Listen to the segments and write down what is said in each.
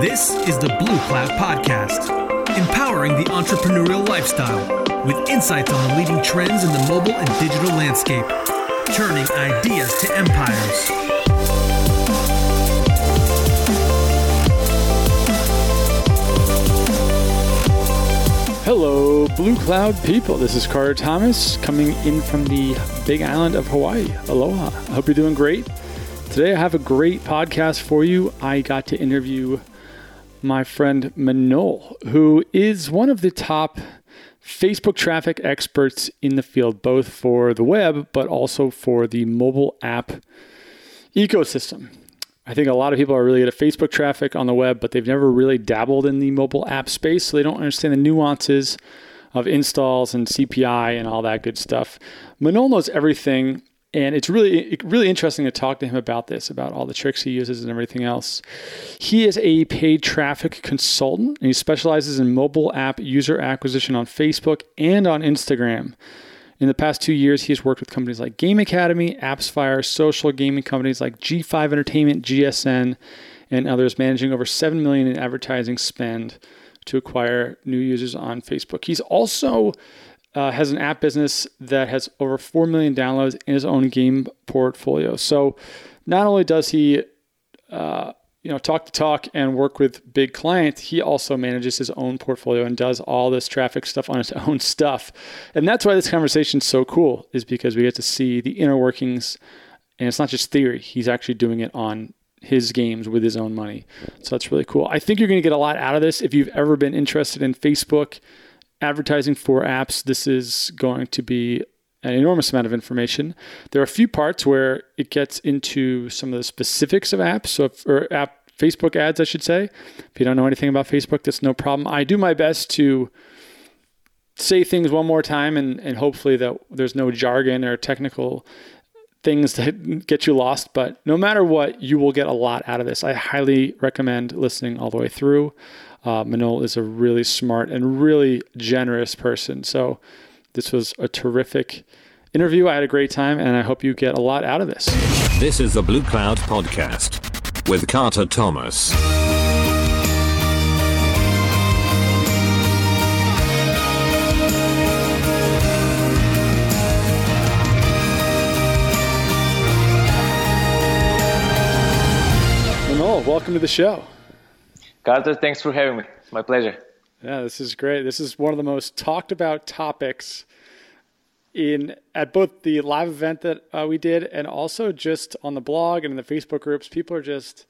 This is the Blue Cloud Podcast, empowering the entrepreneurial lifestyle with insights on the leading trends in the mobile and digital landscape, turning ideas to empires. Hello, Blue Cloud people. This is Carter Thomas coming in from the big island of Hawaii. Aloha. I hope you're doing great. Today I have a great podcast for you. I got to interview my friend Manol, who is one of the top Facebook traffic experts in the field, both for the web, but also for the mobile app ecosystem. I think a lot of people are really good at Facebook traffic on the web, but they've never really dabbled in the mobile app space, so they don't understand the nuances of installs and CPI and all that good stuff. Manol knows everything and it's really really interesting to talk to him about this about all the tricks he uses and everything else. He is a paid traffic consultant and he specializes in mobile app user acquisition on facebook and on instagram. In the past two years he has worked with companies like game academy appsfire social gaming companies like g5 entertainment gsn and others managing over 7 million in advertising spend to acquire new users on facebook. He's also uh, has an app business that has over 4 million downloads in his own game portfolio. So not only does he uh, you know talk to talk and work with big clients he also manages his own portfolio and does all this traffic stuff on his own stuff. And that's why this conversation is so cool is because we get to see the inner workings. And it's not just theory. He's actually doing it on his games with his own money. So that's really cool. I think you're going to get a lot out of this if you've ever been interested in facebook advertising for apps, this is going to be an enormous amount of information. There are a few parts where it gets into some of the specifics of apps, so if, or app Facebook ads, I should say. If you don't know anything about Facebook, that's no problem. I do my best to say things one more time and, and hopefully that there's no jargon or technical things that get you lost. But no matter what, you will get a lot out of this. I highly recommend listening all the way through. Uh, Manol is a really smart and really generous person. So this was a terrific interview. I had a great time, and I hope you get a lot out of this. This is the Blue Cloud Podcast with Carter Thomas. Welcome to the show. Carter, thanks for having me. It's my pleasure. Yeah, this is great. This is one of the most talked about topics in at both the live event that uh, we did and also just on the blog and in the Facebook groups. People are just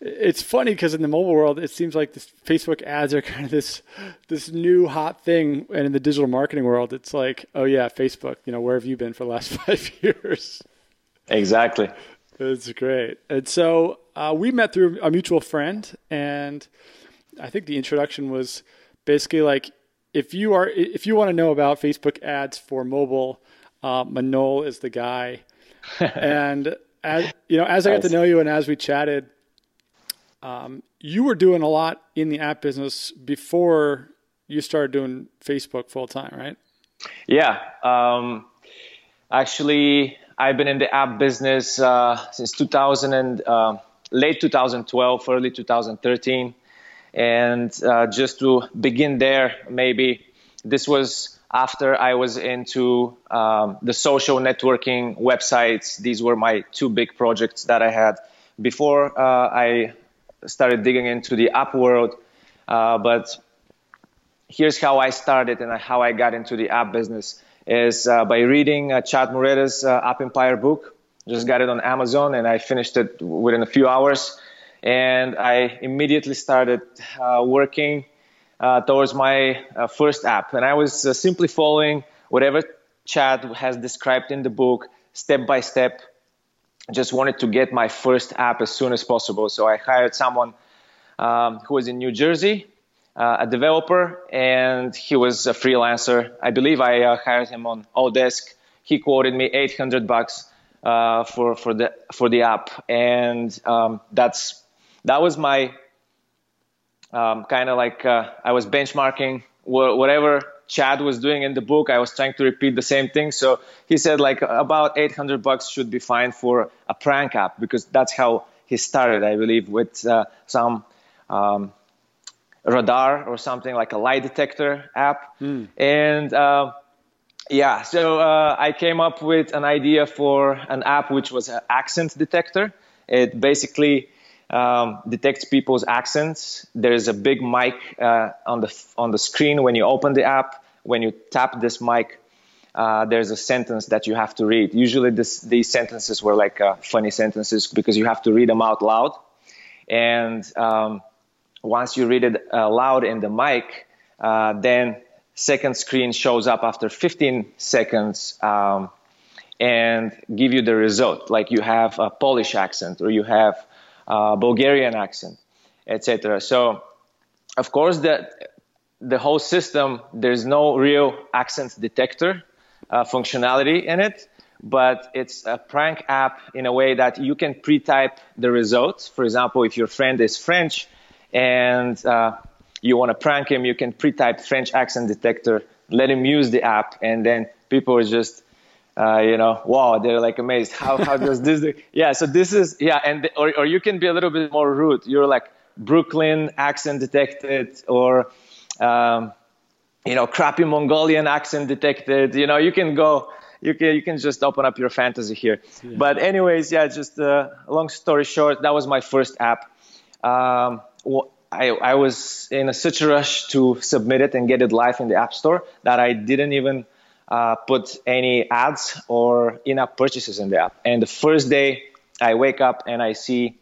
it's funny because in the mobile world, it seems like this Facebook ads are kind of this this new hot thing, and in the digital marketing world, it's like, oh yeah, Facebook. You know, where have you been for the last five years? Exactly. It's great. And so uh, we met through a mutual friend, and I think the introduction was basically like if you are if you want to know about Facebook ads for mobile, uh, Manol is the guy. and as you know, as I got to know you and as we chatted, um, you were doing a lot in the app business before you started doing Facebook full time, right? Yeah. Um, actually, I've been in the app business uh, since 2000 and uh, late 2012, early 2013. And uh, just to begin there, maybe this was after I was into um, the social networking websites. These were my two big projects that I had before uh, I started digging into the app world. Uh, but here's how I started and how I got into the app business is uh, by reading uh, Chad Mureta's uh, App Empire book. Just got it on Amazon and I finished it within a few hours. And I immediately started uh, working uh, towards my uh, first app. And I was simply following whatever Chad has described in the book, step by step. Just wanted to get my first app as soon as possible. So I hired someone um, who was in New Jersey uh, a developer and he was a freelancer. I believe I uh, hired him on Odesk. He quoted me 800 bucks uh, for for the for the app, and um, that's that was my um, kind of like uh, I was benchmarking wh- whatever Chad was doing in the book. I was trying to repeat the same thing. So he said like about 800 bucks should be fine for a prank app because that's how he started, I believe, with uh, some um, radar or something like a lie detector app. Mm. And uh, yeah, so uh, I came up with an idea for an app which was an accent detector. It basically um, detects people's accents. There's a big mic uh, on the on the screen when you open the app. When you tap this mic, uh, there's a sentence that you have to read. Usually, this, these sentences were like uh, funny sentences because you have to read them out loud. And um, once you read it uh, loud in the mic, uh, then second screen shows up after 15 seconds um, and give you the result. Like you have a Polish accent or you have a Bulgarian accent, etc. So, of course, the the whole system there's no real accent detector uh, functionality in it, but it's a prank app in a way that you can pre-type the results. For example, if your friend is French and uh, you want to prank him, you can pre-type French accent detector, let him use the app, and then people are just, uh, you know, wow, they're like amazed. How how does this? Do? Yeah, so this is yeah, and or or you can be a little bit more rude. You're like Brooklyn accent detected, or um, you know, crappy Mongolian accent detected. You know, you can go. You can you can just open up your fantasy here. Yeah. But anyways, yeah, just uh, long story short, that was my first app. Um, I, I was in a, such a rush to submit it and get it live in the App Store that I didn't even uh, put any ads or in-app purchases in the app. And the first day, I wake up and I see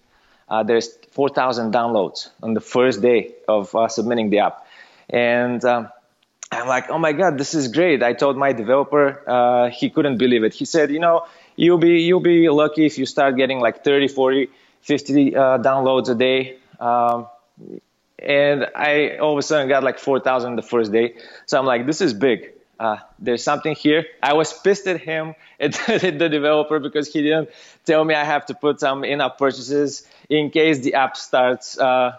uh, there's 4,000 downloads on the first day of uh, submitting the app, and um, I'm like, oh my god, this is great. I told my developer, uh, he couldn't believe it. He said, you know, you'll be you'll be lucky if you start getting like 30, 40, 50 uh, downloads a day. Um, and I all of a sudden got like 4,000 the first day. So I'm like, this is big. Uh, there's something here. I was pissed at him, at the developer, because he didn't tell me I have to put some in-app purchases in case the app starts. Uh,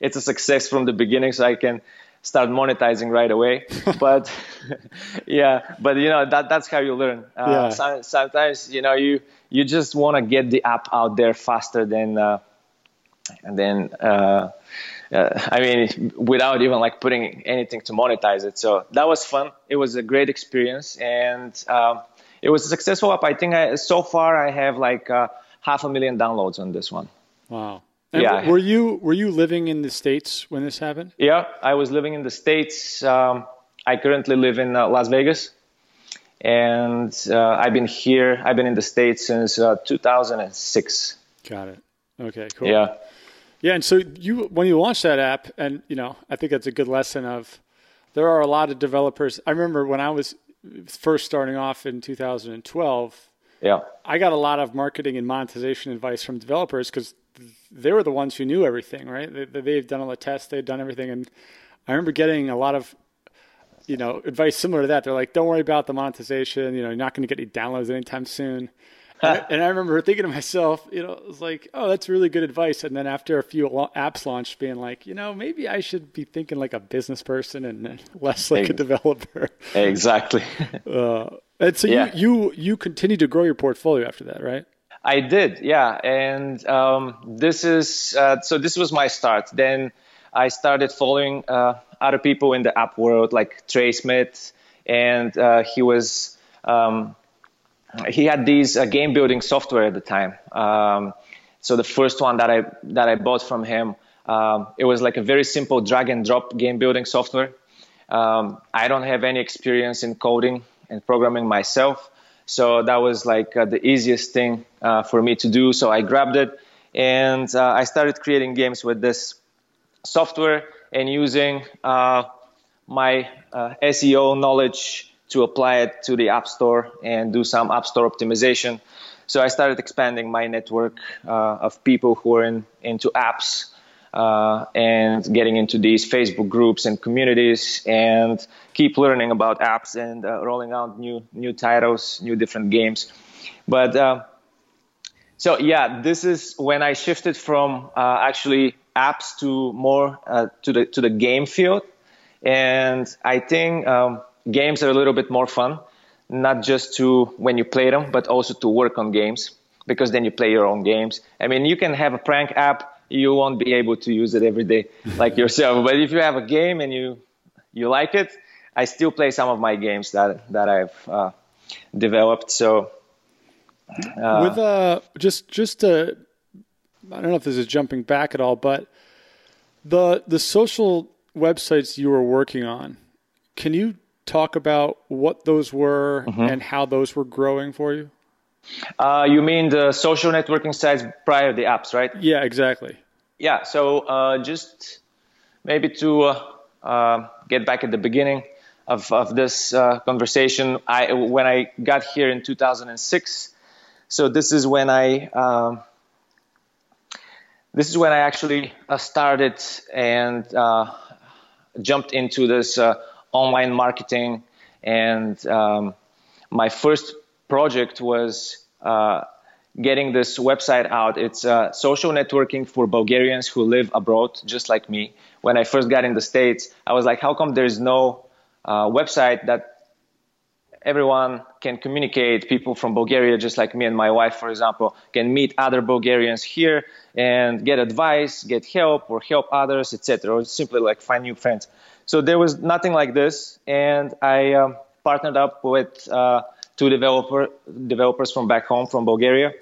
it's a success from the beginning, so I can start monetizing right away. but yeah, but you know that that's how you learn. Uh, yeah. so, sometimes you know you you just want to get the app out there faster than uh, and then uh, uh, I mean, without even like putting anything to monetize it. So that was fun. It was a great experience, and um, it was a successful app. I think I, so far I have like uh, half a million downloads on this one. Wow. And yeah. Were you were you living in the states when this happened? Yeah, I was living in the states. Um, I currently live in uh, Las Vegas, and uh, I've been here. I've been in the states since uh, 2006. Got it. Okay. Cool. Yeah. Yeah, and so you when you launch that app, and you know, I think that's a good lesson of there are a lot of developers. I remember when I was first starting off in 2012. Yeah, I got a lot of marketing and monetization advice from developers because they were the ones who knew everything, right? They, have done all the tests, they've done everything, and I remember getting a lot of you know advice similar to that. They're like, "Don't worry about the monetization. You know, you're not going to get any downloads anytime soon." And, I, remember thinking to myself, you know, it was like, oh, that's really good advice. And then after a few apps launched, being like, you know, maybe I should be thinking like a business person and less like a developer. Exactly. uh, and so yeah. you, you you continue to grow your portfolio after that, right? I did, yeah. And um, this is uh, so. This was my start. Then I started following uh, other people in the app world, like Trey Smith, and uh, he was. Um, he had these uh, game building software at the time. Um, so the first one that I that I bought from him, um, it was like a very simple drag and drop game building software. Um, I don't have any experience in coding and programming myself, so that was like uh, the easiest thing uh, for me to do. So I grabbed it and uh, I started creating games with this software and using uh, my uh, SEO knowledge to apply it to the App Store and do some App Store optimization. So I started expanding my network uh, of people who are in, into apps uh, and getting into these Facebook groups and communities and keep learning about apps and uh, rolling out new new titles, new different games. But uh, so yeah, this is when I shifted from uh, actually apps to more uh, to the to the game field, and I think. Um, games are a little bit more fun, not just to when you play them, but also to work on games because then you play your own games. I mean, you can have a prank app, you won't be able to use it every day like yourself. But if you have a game and you you like it, I still play some of my games that that I've uh, developed. So uh, with uh, just just to, I don't know if this is jumping back at all, but the the social websites you were working on, can you talk about what those were mm-hmm. and how those were growing for you? Uh, you mean the social networking sites prior to the apps, right? Yeah, exactly. Yeah, so uh, just maybe to uh, uh get back at the beginning of, of this uh, conversation, I when I got here in 2006, so this is when I um, this is when I actually uh, started and jumped into this online marketing and um, my first project was uh, getting this website out. It's uh, social networking for Bulgarians who live abroad, just like me. When I first got in the States, I was like, how come there's no uh, website that everyone can communicate? People from Bulgaria, just like me and my wife, for example, can meet other Bulgarians here and get advice, get help, or help others, etc., or simply like find new friends. So there was nothing like this, and I um, partnered up with uh, two developer developers from back home from Bulgaria.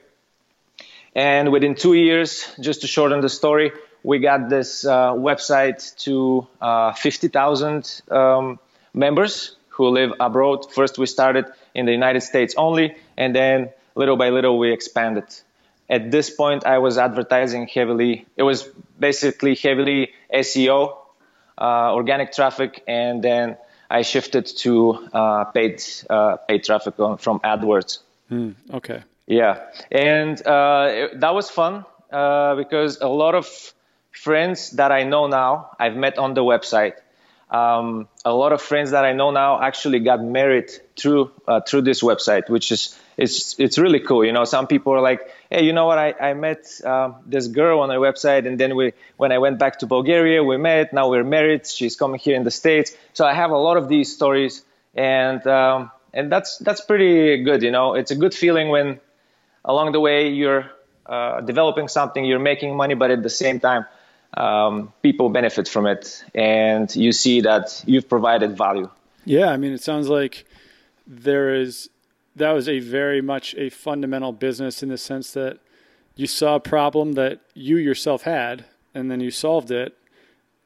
And within two years, just to shorten the story, we got this uh, website to uh, 50,000 um, members who live abroad. First, we started in the United States only, and then little by little, we expanded. At this point, I was advertising heavily. It was basically heavily SEO, organic traffic, and then I shifted to uh, paid uh, paid traffic from AdWords. Mm, okay. Yeah, and uh, it, that was fun uh, because a lot of friends that I know now I've met on the website. Um, a lot of friends that I know now actually got married through uh, through this website, which is it's it's really cool. You know, some people are like, hey, you know what? I I met um, this girl on a website, and then we when I went back to Bulgaria, we met. Now we're married. She's coming here in the states. So I have a lot of these stories, and um, and that's that's pretty good. You know, it's a good feeling when along the way you're uh, developing something, you're making money, but at the same time. Um, people benefit from it, and you see that you've provided value. Yeah, I mean, it sounds like there is that was a very much a fundamental business in the sense that you saw a problem that you yourself had and then you solved it.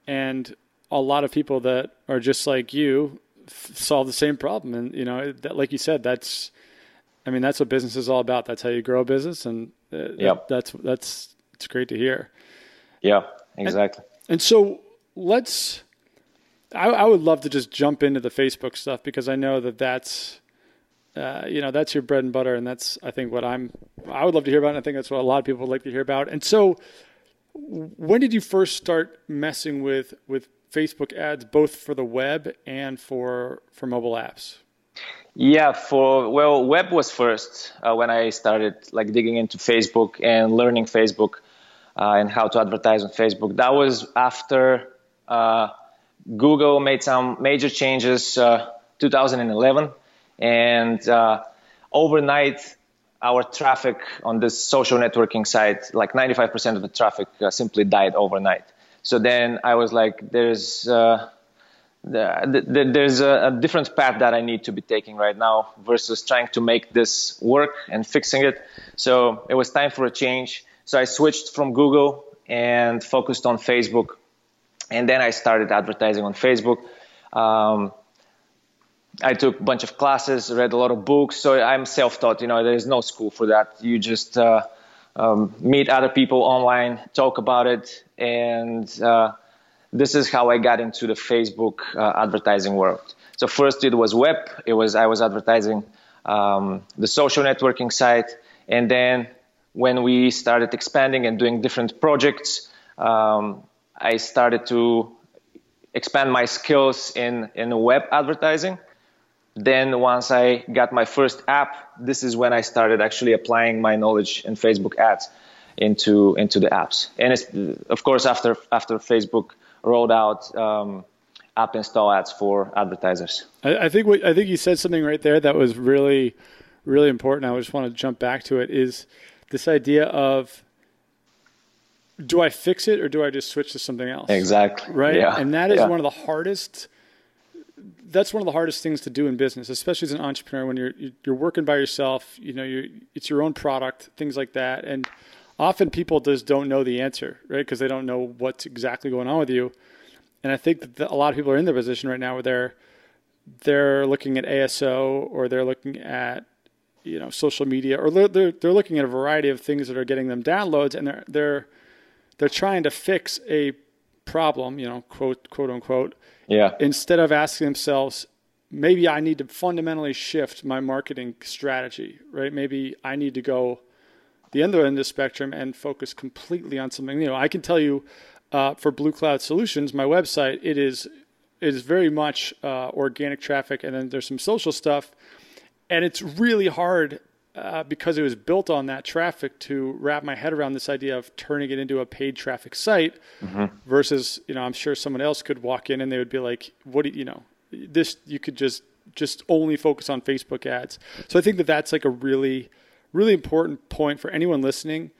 And a lot of people that are just like you f- solve the same problem. And you know that, like you said that's i mean that's what business is all about. That's how you grow a business and uh, yep. that's that's it's great to hear. Yeah exactly. and, and so let's I, I would love to just jump into the facebook stuff because i know that that's uh, you know that's your bread and butter, and that's I think what I'm. I would love to hear about. And I think that's what a lot of people would like to hear about. And so, when did you first start messing with with Facebook ads, both for the web and for for mobile apps? Yeah, for well, web was first uh, when I started like digging into Facebook and learning Facebook uh, and how to advertise on Facebook. That was after uh, Google made some major changes, uh, 2011 and uh, overnight, our traffic on this social networking site, like 95% of the traffic uh, simply died overnight. So then I was like, there's uh, the, the, there's a, a, different path that I need to be taking right now versus trying to make this work and fixing it. So it was time for a change. So I switched from Google and focused on Facebook. And then I started advertising on Facebook. Um, I took a bunch of classes, read a lot of books. So I'm self-taught. You know, there is no school for that. You just uh, um, meet other people online, talk about it, and uh, this is how I got into the Facebook uh, advertising world. So first it was web. It was I was advertising um, the social networking site, and then when we started expanding and doing different projects, um, I started to expand my skills in in web advertising then once I got my first app, this is when I started actually applying my knowledge in Facebook ads into into the apps. And it's of course after after Facebook rolled out um, app install ads for advertisers. I, I think what, I think you said something right there that was really really important. I just want to jump back to it is this idea of do I fix it or do I just switch to something else? Exactly. Right. Yeah. And that is yeah. one of the hardest. That's one of the hardest things to do in business, especially as an entrepreneur when you're you're working by yourself. You know, you it's your own product, things like that, and often people just don't know the answer, right? Because they don't know what's exactly going on with you. And I think that a lot of people are in the position right now where they're they're looking at ASO or they're looking at you know social media or they're, they're they're looking at a variety of things that are getting them downloads and they're they're they're trying to fix a problem, you know, quote quote unquote, yeah. instead of asking themselves, maybe I need to fundamentally shift my marketing strategy, right? Maybe I need to go the other end of the spectrum and focus completely on something new. I can tell you uh, for Blue Cloud Solutions, my website, it is it is very much uh, organic traffic, and then there's some social stuff, and it's really hard uh, because it was built on that traffic to wrap my head around this idea of turning it into a paid traffic site mm-hmm. versus you know I'm sure someone else could walk in and they would be like, what do you, you know this you could just just only focus on Facebook ads. So I think that that's like a really really important point for anyone listening.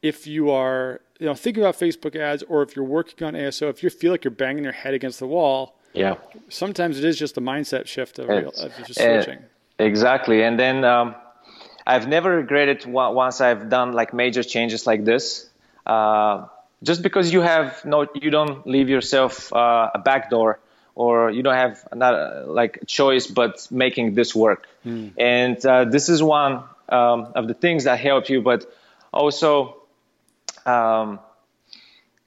If you are you know thinking about Facebook ads or if you're working on ASO, if you feel like you're banging your head against the wall, yeah, sometimes it is just a mindset shift of, real, of just switching. Exactly, and then. Um, I've never regretted once I've done like major changes like this. Uh, just because you have no, you don't leave yourself uh, a back door, or you don't have not like choice but making this work. Mm. And uh, this is one um, of the things that help you. But also, um,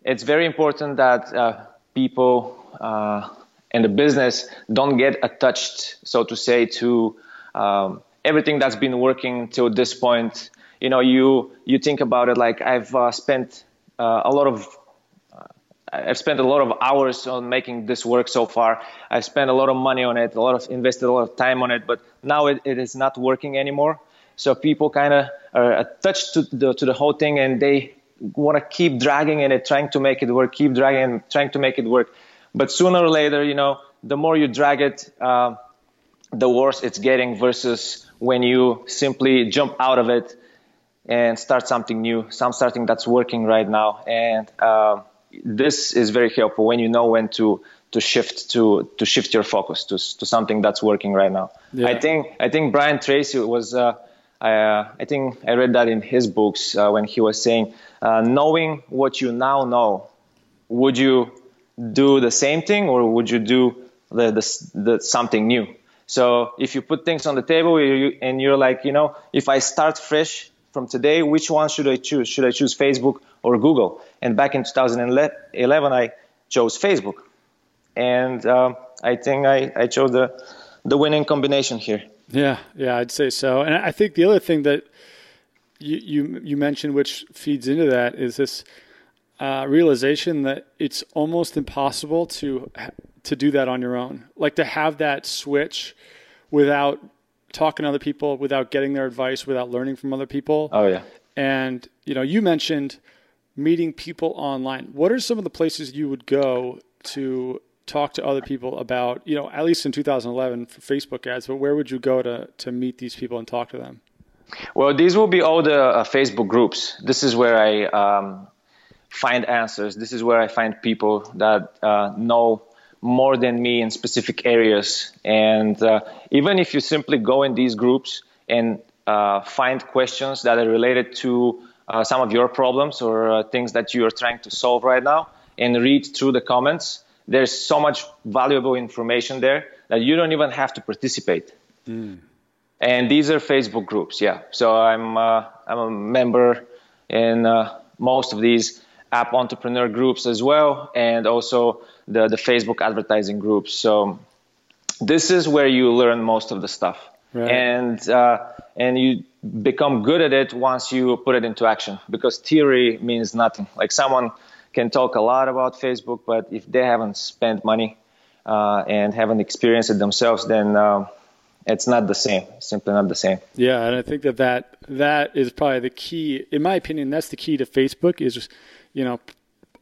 it's very important that uh, people uh, in the business don't get attached, so to say, to um, everything that's been working till this point you know you you think about it like i've uh, spent uh, a lot of uh, I've spent a lot of hours on making this work so far. I've spent a lot of money on it, a lot of invested a lot of time on it, but now it, it is not working anymore. So people kind of are attached to the to the whole thing, and they want to keep dragging in it, trying to make it work, keep dragging, trying to make it work. But sooner or later, you know, the more you drag it, uh, the worse it's getting. Versus when you simply jump out of it and start something new, some starting that's working right now. And uh, this is very helpful when you know when to to shift to to shift your focus to to something that's working right now. Yeah. I think I think Brian Tracy was. Uh, I, uh, I think I read that in his books uh, when he was saying, uh, knowing what you now know, would you do the same thing or would you do the, the, the something new? So if you put things on the table and you're like, you know, if I start fresh from today, which one should I choose? Should I choose Facebook or Google? And back in 2011, I chose Facebook. And um, I think I, I chose the, the winning combination here. Yeah, yeah, I'd say so. And I think the other thing that you, you, you mentioned, which feeds into that, is this uh, realization that it's almost impossible to to do that on your own. Like to have that switch without talking to other people, without getting their advice, without learning from other people. Oh yeah. And you know, you mentioned meeting people online. What are some of the places you would go to talk to other people about, you know, at least in 2011 for Facebook ads, but where would you go to to meet these people and talk to them? Well, these will be all the uh, Facebook groups. This is where I um, find answers. This is where I find people that uh, know more than me in specific areas. And uh, even if you simply go in these groups and uh, find questions that are related to uh, some of your problems or uh, things that you are trying to solve right now and read through the comments, there's so much valuable information there that you don't even have to participate. Mm. And these are Facebook groups, yeah. So I'm uh, I'm a member in uh, most of these app entrepreneur groups as well, and also the, the Facebook advertising groups. So this is where you learn most of the stuff. Right. And uh, and you become good at it once you put it into action because theory means nothing. Like someone can talk a lot about Facebook, but if they haven't spent money uh, and haven't experienced it themselves, then uh, it's not the same. It's simply not the same. Yeah, and I think that, that that is probably the key. In my opinion, that's the key to Facebook is, just, you know,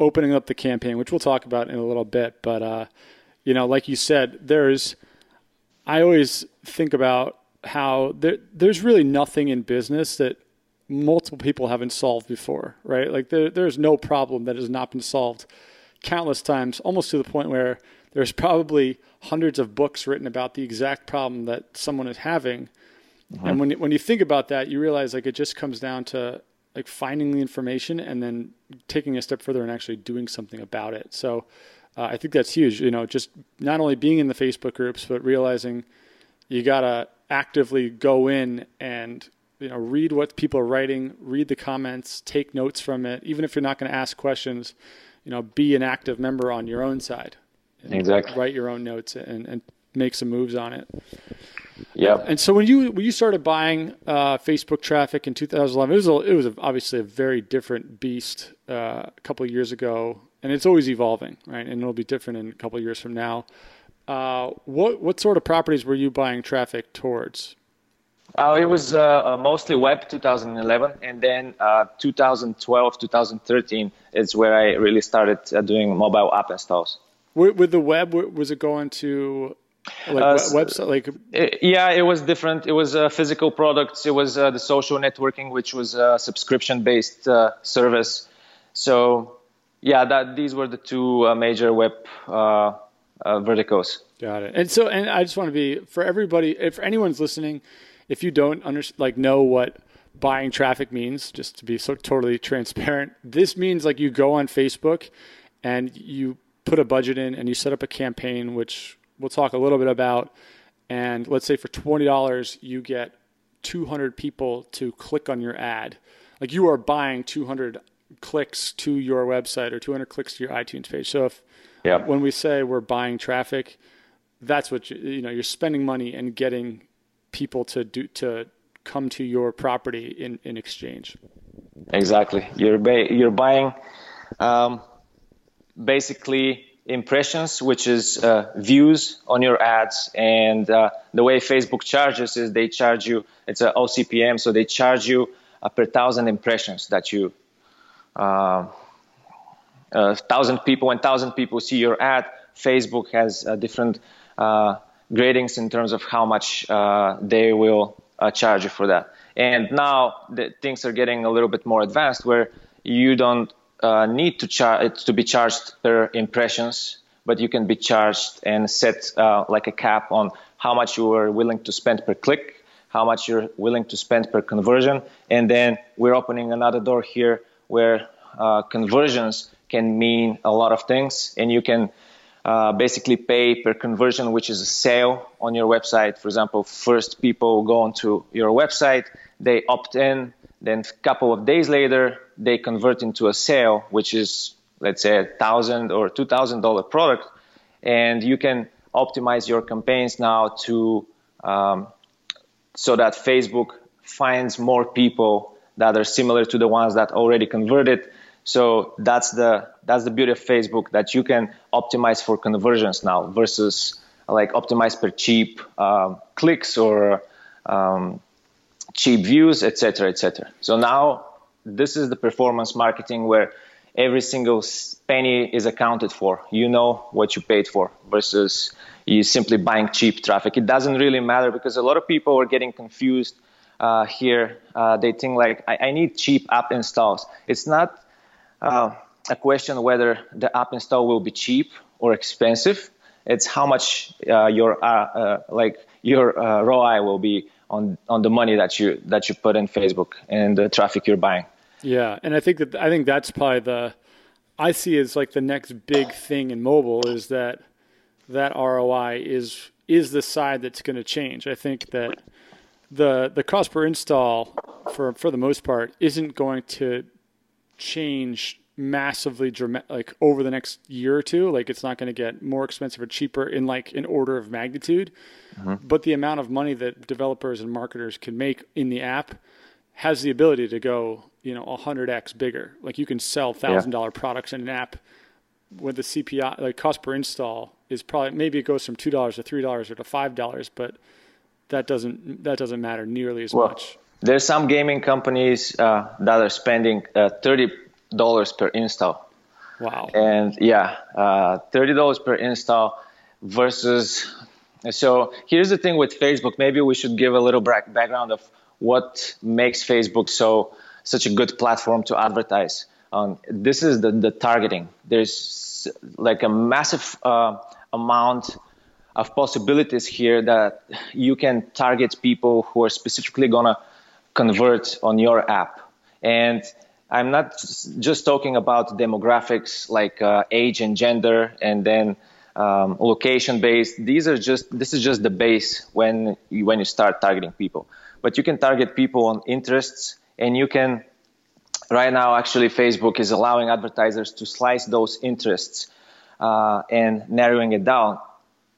opening up the campaign, which we'll talk about in a little bit. But uh, you know, like you said, there's I always think about how there there's really nothing in business that multiple people haven't solved before, right? Like there, there's no problem that has not been solved countless times, almost to the point where there's probably hundreds of books written about the exact problem that someone is having. Mm-hmm. And when when you think about that, you realize like it just comes down to like finding the information and then taking a step further and actually doing something about it. So uh, I think that's huge. You know, just not only being in the Facebook groups, but realizing you gotta actively go in and you know read what people are writing, read the comments, take notes from it. Even if you're not going to ask questions, you know, be an active member on your own side. Exactly. Write your own notes and, and make some moves on it. Yeah. And so when you when you started buying uh, Facebook traffic in 2011, it was a, it was a, obviously a very different beast uh, a couple of years ago, and it's always evolving, right? And it'll be different in a couple of years from now. Uh, what what sort of properties were you buying traffic towards? Uh, it was uh, uh mostly web 2011, and then uh, 2012, 2013 is where I really started uh, doing mobile app installs. With the web, was it going to like uh, website like it, yeah it was different. It was uh, physical products. It was uh, the social networking which was a subscription based uh, service. So yeah that these were the two uh, major web uh, verticals. Got it. And so and i just want to be for everybody if anyone's listening if you don't under, like know what buying traffic means just to be so totally transparent this means like you go on facebook and you put a budget in and you set up a campaign which we'll talk a little bit about. And let's say for $20, you get 200 people to click on your ad. Like you are buying 200 clicks to your website or 200 clicks to your iTunes page. So if yeah. when we say we're buying traffic, that's what you, you know, you're spending money and getting people to do to come to your property in, in exchange. Exactly. You're ba- you're buying um, basically impressions, which is uh, views on your ads. And uh, the way Facebook charges is they charge you, it's a OCPM, so they charge you uh, per thousand impressions that you, uh, a thousand people, when thousand people see your ad, Facebook has uh, different uh, gradings in terms of how much they will charge you for that. And now the things are getting a little bit more advanced where you don't uh, need to charge to be charged per impressions, but you can be charged and set uh, like a cap on how much you are willing to spend per click, how much you're willing to spend per conversion, and then we're opening another door here where uh, conversions can mean a lot of things, and you can uh, basically pay per conversion, which is a sale on your website. For example, first people go onto your website, they opt in, then a couple of days later, they convert into a sale, which is let's say a thousand or two thousand dollar product, and you can optimize your campaigns now to um, so that Facebook finds more people that are similar to the ones that already converted. So that's the that's the beauty of Facebook that you can optimize for conversions now versus like optimize per cheap um, clicks or um, cheap views, etc., etc. So now this is the performance marketing where every single penny is accounted for. You know what you paid for versus you simply buying cheap traffic. It doesn't really matter because a lot of people are getting confused uh, here. Uh, they think like I, I, need cheap app installs. It's not uh, a question whether the app install will be cheap or expensive. It's how much uh, your uh, uh, like your ROI will be on on the money that you that you put in Facebook and the traffic you're buying. Yeah, and I think that I think that's probably the I see as like the next big thing in mobile is that that ROI is is the side that's going to change. I think that the the cost per install for for the most part isn't going to change massively dramatic like over the next year or two like it's not going to get more expensive or cheaper in like an order of magnitude mm-hmm. but the amount of money that developers and marketers can make in the app has the ability to go, you know, 100x bigger. Like you can sell thousand dollar products in an app with the CPI, like cost per install is probably maybe it goes from two dollars to three dollars or to five dollars, but that doesn't that doesn't matter nearly as well, much. There's some gaming companies uh, that are spending uh, thirty dollars per install. Wow. And yeah, uh, thirty dollars per install versus. So here's the thing with Facebook. Maybe we should give a little background of what makes Facebook so such a good platform to advertise on. This is the, the targeting. There's like a massive uh, amount of possibilities here that you can target people who are specifically gonna convert on your app. And I'm not just talking about demographics like uh, age and gender and then um, location based. These are just this is just the base when you, when you start targeting people. But you can target people on interests, and you can right now actually Facebook is allowing advertisers to slice those interests uh, and narrowing it down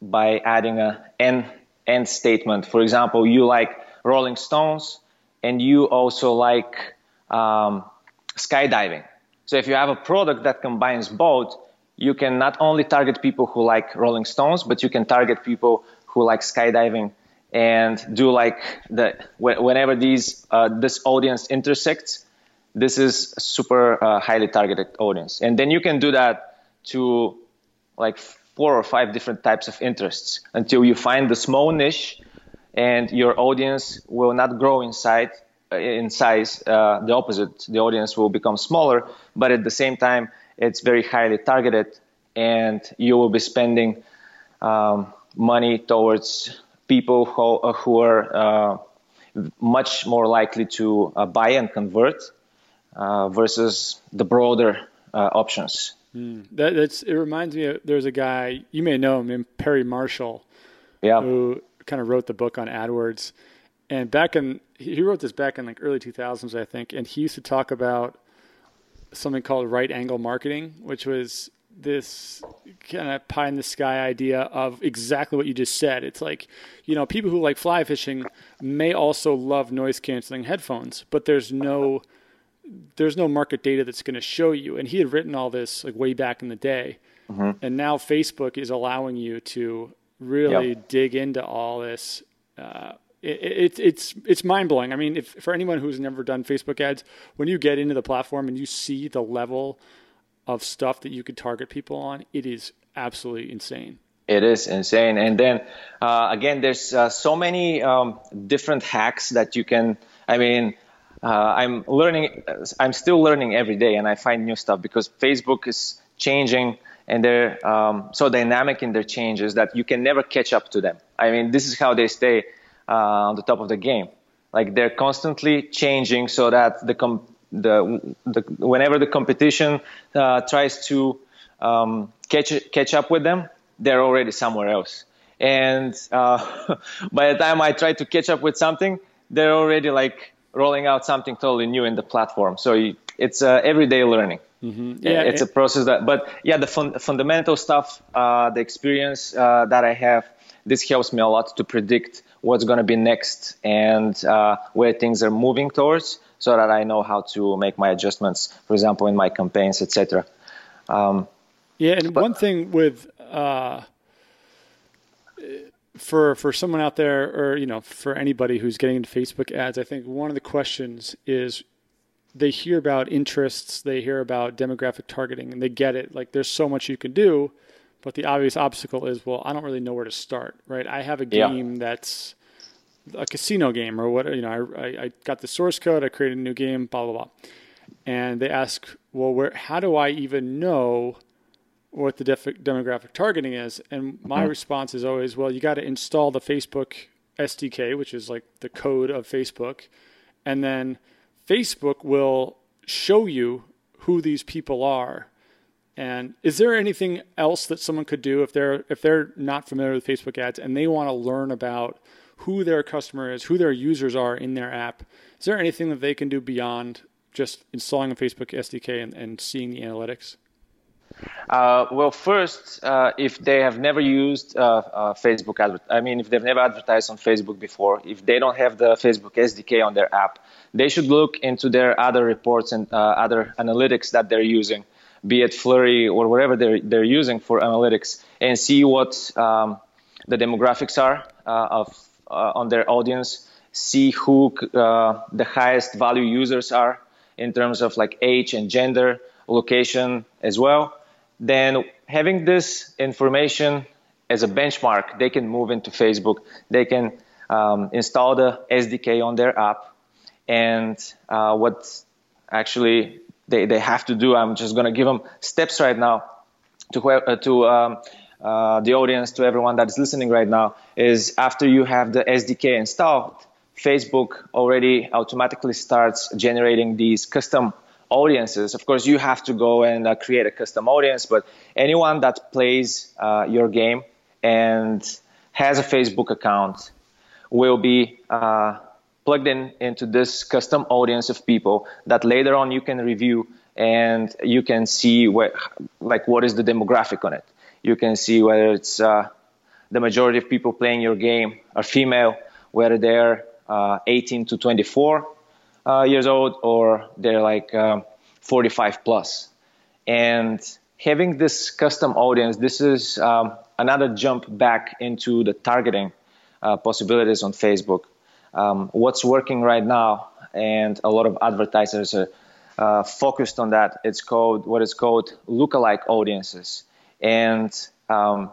by adding an end end statement. For example, you like Rolling Stones, and you also like um, skydiving. So if you have a product that combines both, you can not only target people who like Rolling Stones, but you can target people who like skydiving and do like the whenever these uh, this audience intersects, this is a super uh, highly targeted audience, and then you can do that to like four or five different types of interests until you find the small niche, and your audience will not grow inside uh, in size. Uh, the opposite, the audience will become smaller, but at the same time, it's very highly targeted, and you will be spending um, money towards people who, uh, who are uh, much more likely to uh, buy and convert uh, versus the broader options. Mm, that, that's it. Reminds me of there's a guy you may know him named Perry Marshall, yeah, who kind of wrote the book on AdWords, and back in he wrote this back in like early 2000s, I think, and he used to talk about something called right angle marketing, which was this kind of pie in the sky idea of exactly what you just said. It's like, you know, people who like fly fishing may also love noise canceling headphones, but there's no there's no market data that's going to show you. And he had written all this like way back in the day. Mm-hmm. And now Facebook is allowing you to really yep. dig into all this uh, it, it's it's mind blowing. I mean, if for anyone who's never done Facebook ads, when you get into the platform and you see the level of stuff that you could target people on, it is absolutely insane. It is insane. And then uh, again, there's uh, so many um, different hacks that you can. I mean, uh, I'm learning. I'm still learning every day, and I find new stuff because Facebook is changing and they're um, so dynamic in their changes that you can never catch up to them. I mean, this is how they stay uh, on the top of the game. Like they're constantly changing so that the com- the, the whenever the competition uh, tries to um, catch catch up with them, they're already somewhere else. And uh, by the time I try to catch up with something, they're already like rolling out something totally new in the platform. So it's uh, everyday learning. Mm-hmm. Yeah, it's it, a process that, but yeah, the fun, fundamental stuff, uh, the experience uh, that I have, this helps me a lot to predict what's going to be next and uh, where things are moving towards so that I know how to make my adjustments, for example, in my campaigns, etc. Um, yeah, and but, one thing with uh, for for someone out there, or you know, for anybody who's getting into Facebook ads, I think one of the questions is they hear about interests, they hear about demographic targeting, and they get it. Like, there's so much you can do, but the obvious obstacle is, well, I don't really know where to start, right? I have a game yeah. that's a casino game or what, you know, I, I got the source code, I created a new game, blah, blah, blah. And they ask, well, where, how do I even know what the def- demographic targeting is? And my mm-hmm. response is always, well, you got to install the Facebook SDK, which is like the code of Facebook. And then Facebook will show you who these people are and is there anything else that someone could do if they're if they're not familiar with Facebook ads and they want to learn about who their customer is, who their users are in their app? Is there anything that they can do beyond just installing a Facebook SDK and, and seeing the analytics? Uh, well, first, uh, if they have never used uh, uh Facebook, adver- I mean, if they've never advertised on Facebook before, if they don't have the Facebook SDK on their app, they should look into their other reports and uh, other analytics that they're using be it Flurry or whatever they're, they're using for analytics, and see what um, the demographics are uh, of on their audience. See who uh, the highest value users are in terms of like age and gender, location as well. Then having this information as a benchmark, they can move into Facebook. They can um, install the SDK on their app And uh, what actually they, they have to do, I'm just going to give them steps right now to, uh, to um, uh, the audience, to everyone that's listening right now, is after you have the SDK installed, Facebook already automatically starts generating these custom audiences. Of course, you have to go and uh, create a custom audience, but anyone that plays uh, your game and has a Facebook account will be uh, plugged in into this custom audience of people that later on you can review and you can see what like what is the demographic on it. You can see whether it's uh, the majority of people playing your game are female, whether they're uh, 18 to 24 uh, years old or they're like um, 45 plus. And having this custom audience, this is um, another jump back into the targeting uh, possibilities on Facebook. Um, what's working right now, and a lot of advertisers are uh, focused on that. It's called what is called lookalike audiences, and um,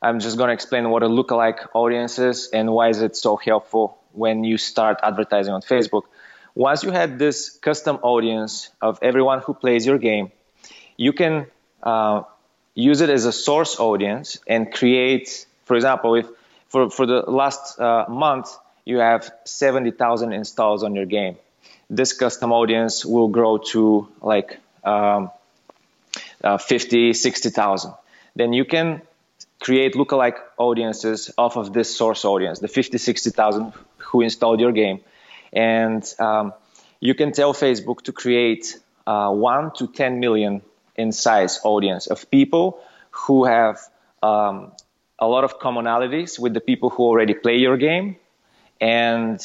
I'm just going to explain what a lookalike audience is and why is it so helpful when you start advertising on Facebook. Once you have this custom audience of everyone who plays your game, you can uh, use it as a source audience and create, for example, if for, for the last uh, month you have 70,000 installs on your game, this custom audience will grow to like um, uh, 50, 60,000. Then you can create lookalike audiences off of this source audience, the 50, 60,000 who installed your game. And um, you can tell Facebook to create uh, 1 to 10 million in size audience of people who have um, a lot of commonalities with the people who already play your game. And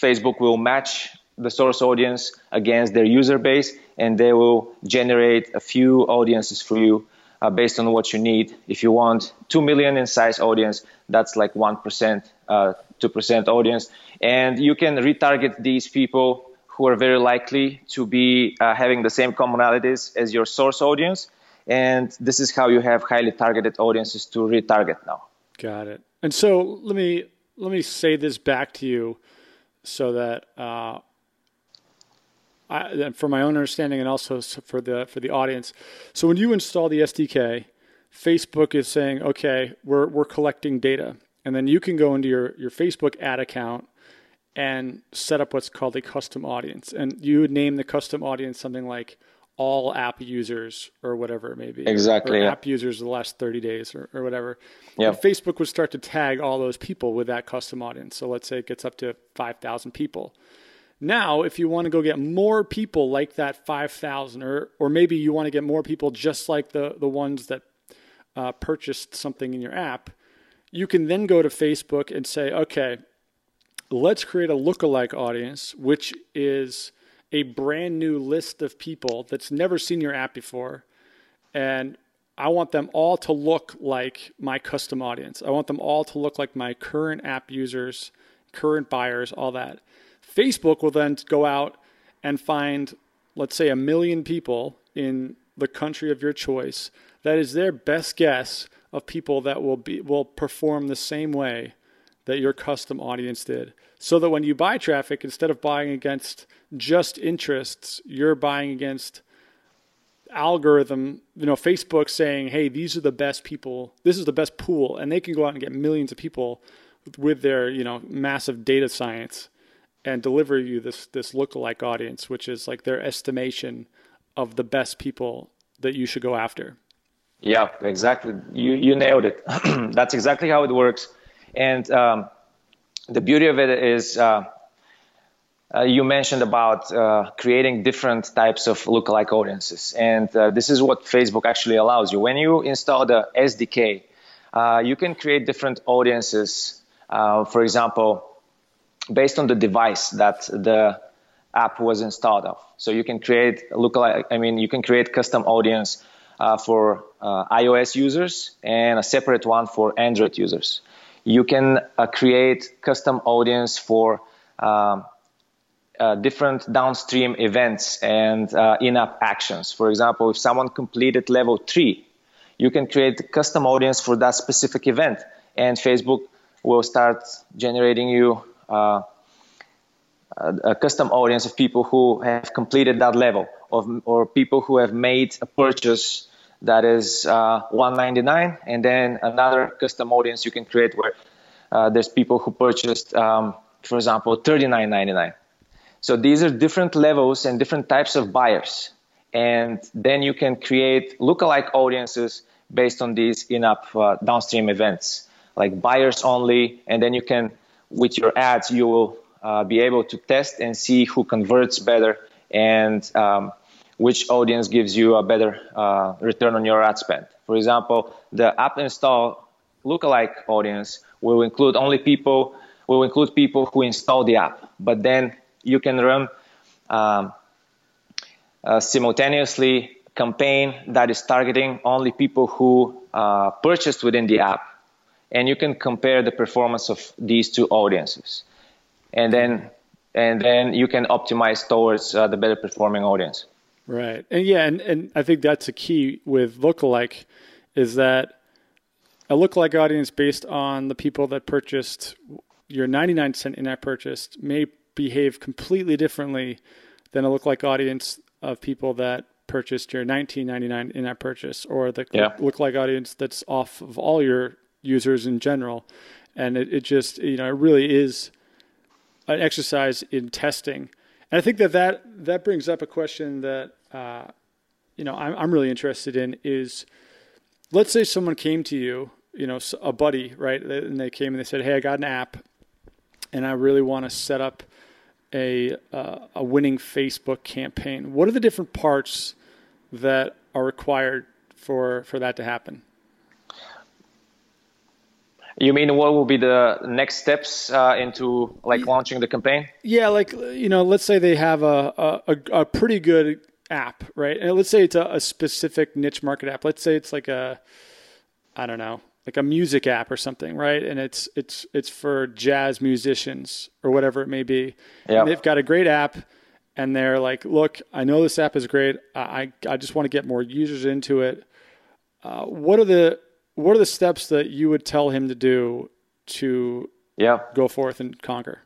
Facebook will match the source audience against their user base and they will generate a few audiences for you uh, based on what you need. If you want 2 million in size audience, that's like 1%, uh, 2% audience. And you can retarget these people who are very likely to be uh, having the same commonalities as your source audience. And this is how you have highly targeted audiences to retarget now. Got it. And so let me let me say this back to you, so that uh, I, for my own understanding and also for the for the audience. So when you install the SDK, Facebook is saying, okay, we're we're collecting data, and then you can go into your your Facebook ad account and set up what's called a custom audience. And you would name the custom audience something like all app users or whatever it may be. Exactly. Or yeah. app users the last 30 days or, or whatever. Yeah. Facebook would start to tag all those people with that custom audience. So let's say it gets up to 5,000 people. Now, if you want to go get more people like that 5,000, or, or maybe you want to get more people just like the, the ones that uh, purchased something in your app, you can then go to Facebook and say, okay, let's create a lookalike audience, which is a brand new list of people that's never seen your app before. And I want them all to look like my custom audience. I want them all to look like my current app users, current buyers, all that. Facebook will then go out and find, let's say, a million people in the country of your choice. That is their best guess of people that will be will perform the same way that your custom audience did. So that when you buy traffic, instead of buying against just interests, you're buying against algorithm, you know, Facebook saying, hey, these are the best people, this is the best pool, and they can go out and get millions of people with their, you know, massive data science and deliver you this this lookalike audience, which is like their estimation of the best people that you should go after. Yeah, exactly. You you nailed it. That's exactly how it works. And um, the beauty of it is, uh, uh, you mentioned about uh, creating different types of lookalike audiences, and uh, this is what Facebook actually allows you. When you install the SDK, uh, you can create different audiences. Uh, for example, based on the device that the app was installed of. So you can create lookalike. I mean, you can create custom audience for iOS users and a separate one for Android users you can uh, create custom audience for um, uh, different downstream events and uh, in-app actions. For example, if someone completed level three, you can create custom audience for that specific event, and Facebook will start generating you uh, uh, a custom audience of people who have completed that level of, or people who have made a purchase that is uh, 199 and then another custom audience you can create where uh, there's people who purchased um, for example 39.99 so these are different levels and different types of buyers. And then you can create lookalike audiences based on these in-app uh, downstream events like buyers only and then you can with your ads you will uh, be able to test and see who converts better and um, which audience gives you a better uh, return on your ad spend. For example, the app install lookalike audience will include only people will include people who install the app, but then you can run um, simultaneously campaign that is targeting only people who uh, purchased within the app, and you can compare the performance of these two audiences, and then and then you can optimize towards uh, the better performing audience. Right. And yeah, and, and I think that's a key with lookalike is that a lookalike audience based on the people that purchased your 99 cent in-app purchase may behave completely differently than a lookalike audience of people that purchased your 19.99 in-app purchase or the yeah. lookalike audience that's off of all your users in general. And it, it just, you know, it really is an exercise in testing. And I think that that, that brings up a question that uh, you know, I'm, I'm really interested in is let's say someone came to you, you know, a buddy, right? And they came and they said, Hey, I got an app and I really want to set up a, uh, a winning Facebook campaign. What are the different parts that are required for, for that to happen? You mean what will be the next steps uh, into like launching the campaign? Yeah, like you know, let's say they have a a, a pretty good app, right? And let's say it's a, a specific niche market app. Let's say it's like a, I don't know, like a music app or something, right? And it's it's it's for jazz musicians or whatever it may be. Yeah. They've got a great app, and they're like, "Look, I know this app is great. I I just want to get more users into it. Uh, what are the what are the steps that you would tell him to do to yeah go forth and conquer?"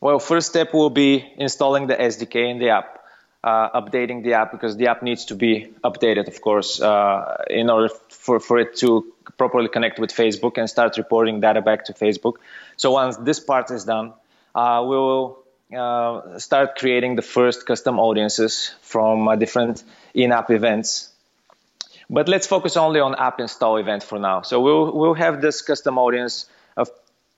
Well, first step will be installing the SDK in the app uh, updating the app because the app needs to be updated, of course, uh, in order for, for it to properly connect with Facebook and start reporting data back to Facebook. So once this part is done, uh, we will uh, start creating the first custom audiences from uh, different in-app events. But let's focus only on app install event for now. So we'll we'll have this custom audience of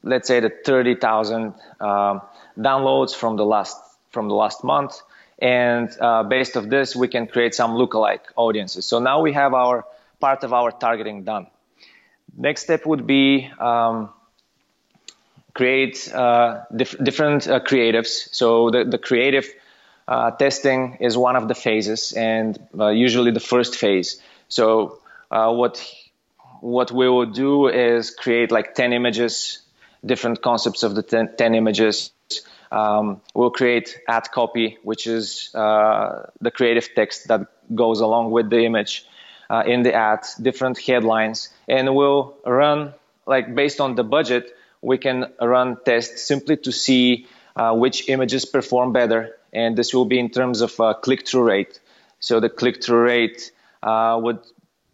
let's say the 30,000 um, downloads from the last from the last month. And uh, based of this we can create some lookalike audiences. So now we have our part of our targeting done. Next step would be um, create uh, dif- different uh, creatives. So the, the creative uh, testing is one of the phases and uh, usually the first phase so uh, what what we will do is create like 10 images different concepts of the 10, 10 images. Um, we'll create ad copy, which is uh, the creative text that goes along with the image uh, in the ad, different headlines, and we'll run like based on the budget, we can run tests simply to see uh, which images perform better, and this will be in terms of click-through rate. So the click-through rate uh, would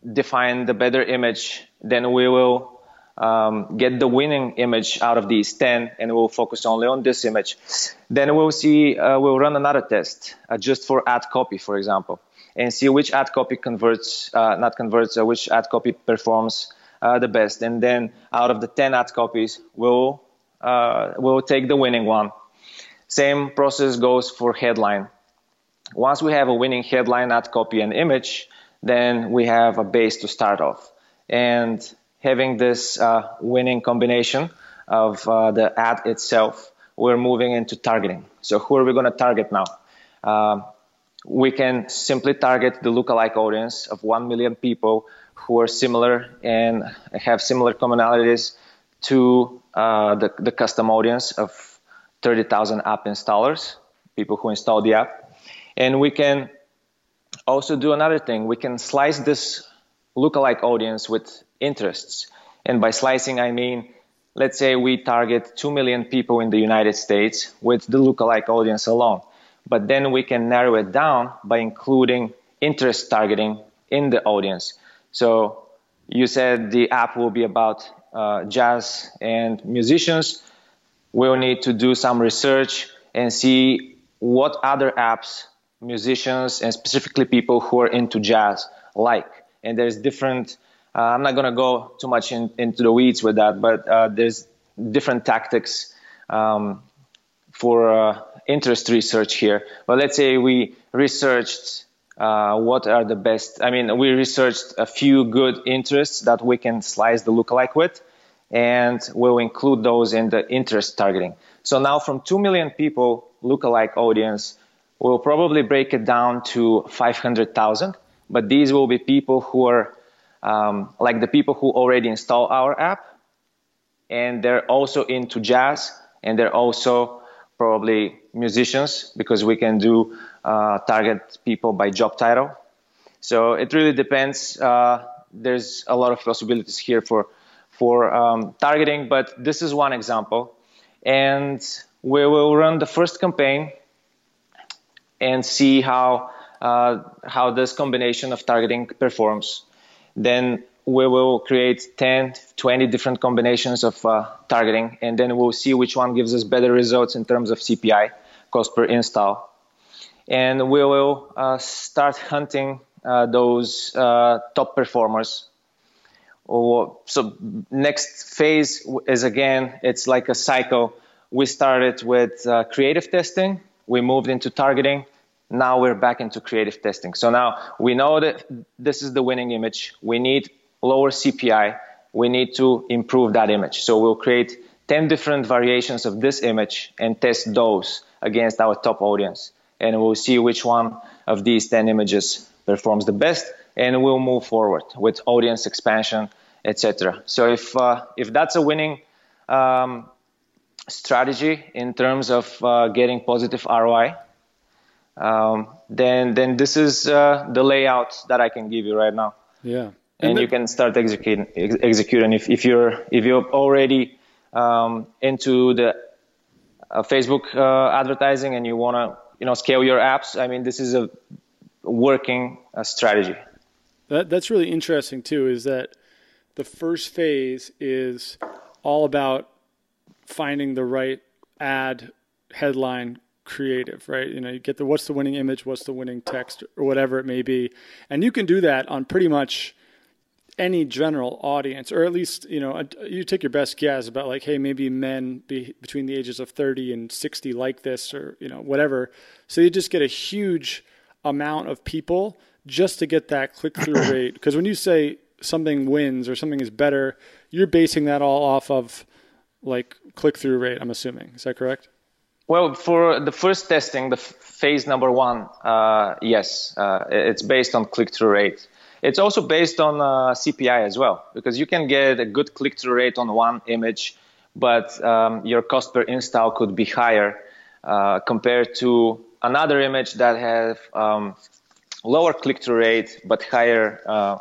define the better image. Then we will um, get the winning image out of these 10 and we'll focus only on this image. Then we'll see, uh, we'll run another test uh, just for ad copy, for example, and see which ad copy converts, uh, not converts, uh, which ad copy performs uh, the best. And then out of the 10 ad copies, we'll, uh, we'll take the winning one. Same process goes for headline. Once we have a winning headline, ad copy, and image, then we have a base to start off. And having this uh, winning combination of uh, the ad itself, we're moving into targeting. So who are we going to target now? Um, we can simply target the lookalike audience of 1 million people who are similar and have similar commonalities to uh, the, the custom audience of 30,000 app installers, people who install the app. And we can also do another thing. We can slice this lookalike audience with interests. And by slicing, I mean let's say we target 2 million people in the United States with the lookalike audience alone. But then we can narrow it down by including interest targeting in the audience. So you said the app will be about uh, jazz and musicians. We'll need to do some research and see what other apps musicians and specifically people who are into jazz like. And there's different uh, I'm not to go too much in, into the weeds with that, but uh, there's different tactics um, for uh, interest research here. But let's say we researched uh, what are the best. I mean, we researched a few good interests that we can slice the lookalike with, and we'll include those in the interest targeting. So now, from 2 million people lookalike audience, we'll probably break it down to 500,000. But these will be people who are um, like the people who already install our app, and they're also into jazz, and they're also probably musicians because we can do uh, target people by job title. So it really depends. Uh, there's a lot of possibilities here for for um, targeting, but this is one example, and we will run the first campaign and see how uh, how this combination of targeting performs then we will create 10, 20 different combinations of uh, targeting, and then we'll see which one gives us better results in terms of CPI, cost per install. And we will uh, start hunting uh, those uh, top performers. So next phase is again, it's like a cycle. We started with uh, creative testing, we moved into targeting, now we're back into creative testing. So now we know that this is the winning image. We need lower CPI. We need to improve that image. So we'll create 10 different variations of this image and test those against our top audience. And we'll see which one of these 10 images performs the best. And we'll move forward with audience expansion, etc. So if, uh, if that's a winning um, strategy in terms of uh, getting positive ROI, um, then then this is uh, the layout that I can give you right now. Yeah, and, and you can start executing ex- executing if, if you're if you're already um, into the uh, Facebook uh, advertising and you want to you know scale your apps. I mean, this is a working uh, strategy. That that's really interesting too. Is that the first phase is all about finding the right ad headline creative, right? You know, you get the what's the winning image, what's the winning text, or whatever it may be, and you can do that on pretty much any general audience, or at least you know you take your best guess about like, hey, maybe men be between the ages of thirty and sixty like this, or you know whatever. So you just get a huge amount of people just to get that click through rate. Because when you say something wins or something is better, you're basing that all off of like click through rate. I'm assuming is that correct? Well, for the first testing, the phase number one, uh, yes, uh, it's based on click-through rate. It's also based on uh, CPI as well, because you can get a good click-through rate on one image, but um, your cost per install could be higher uh, compared to another image that have um, lower click-through rate but higher, uh,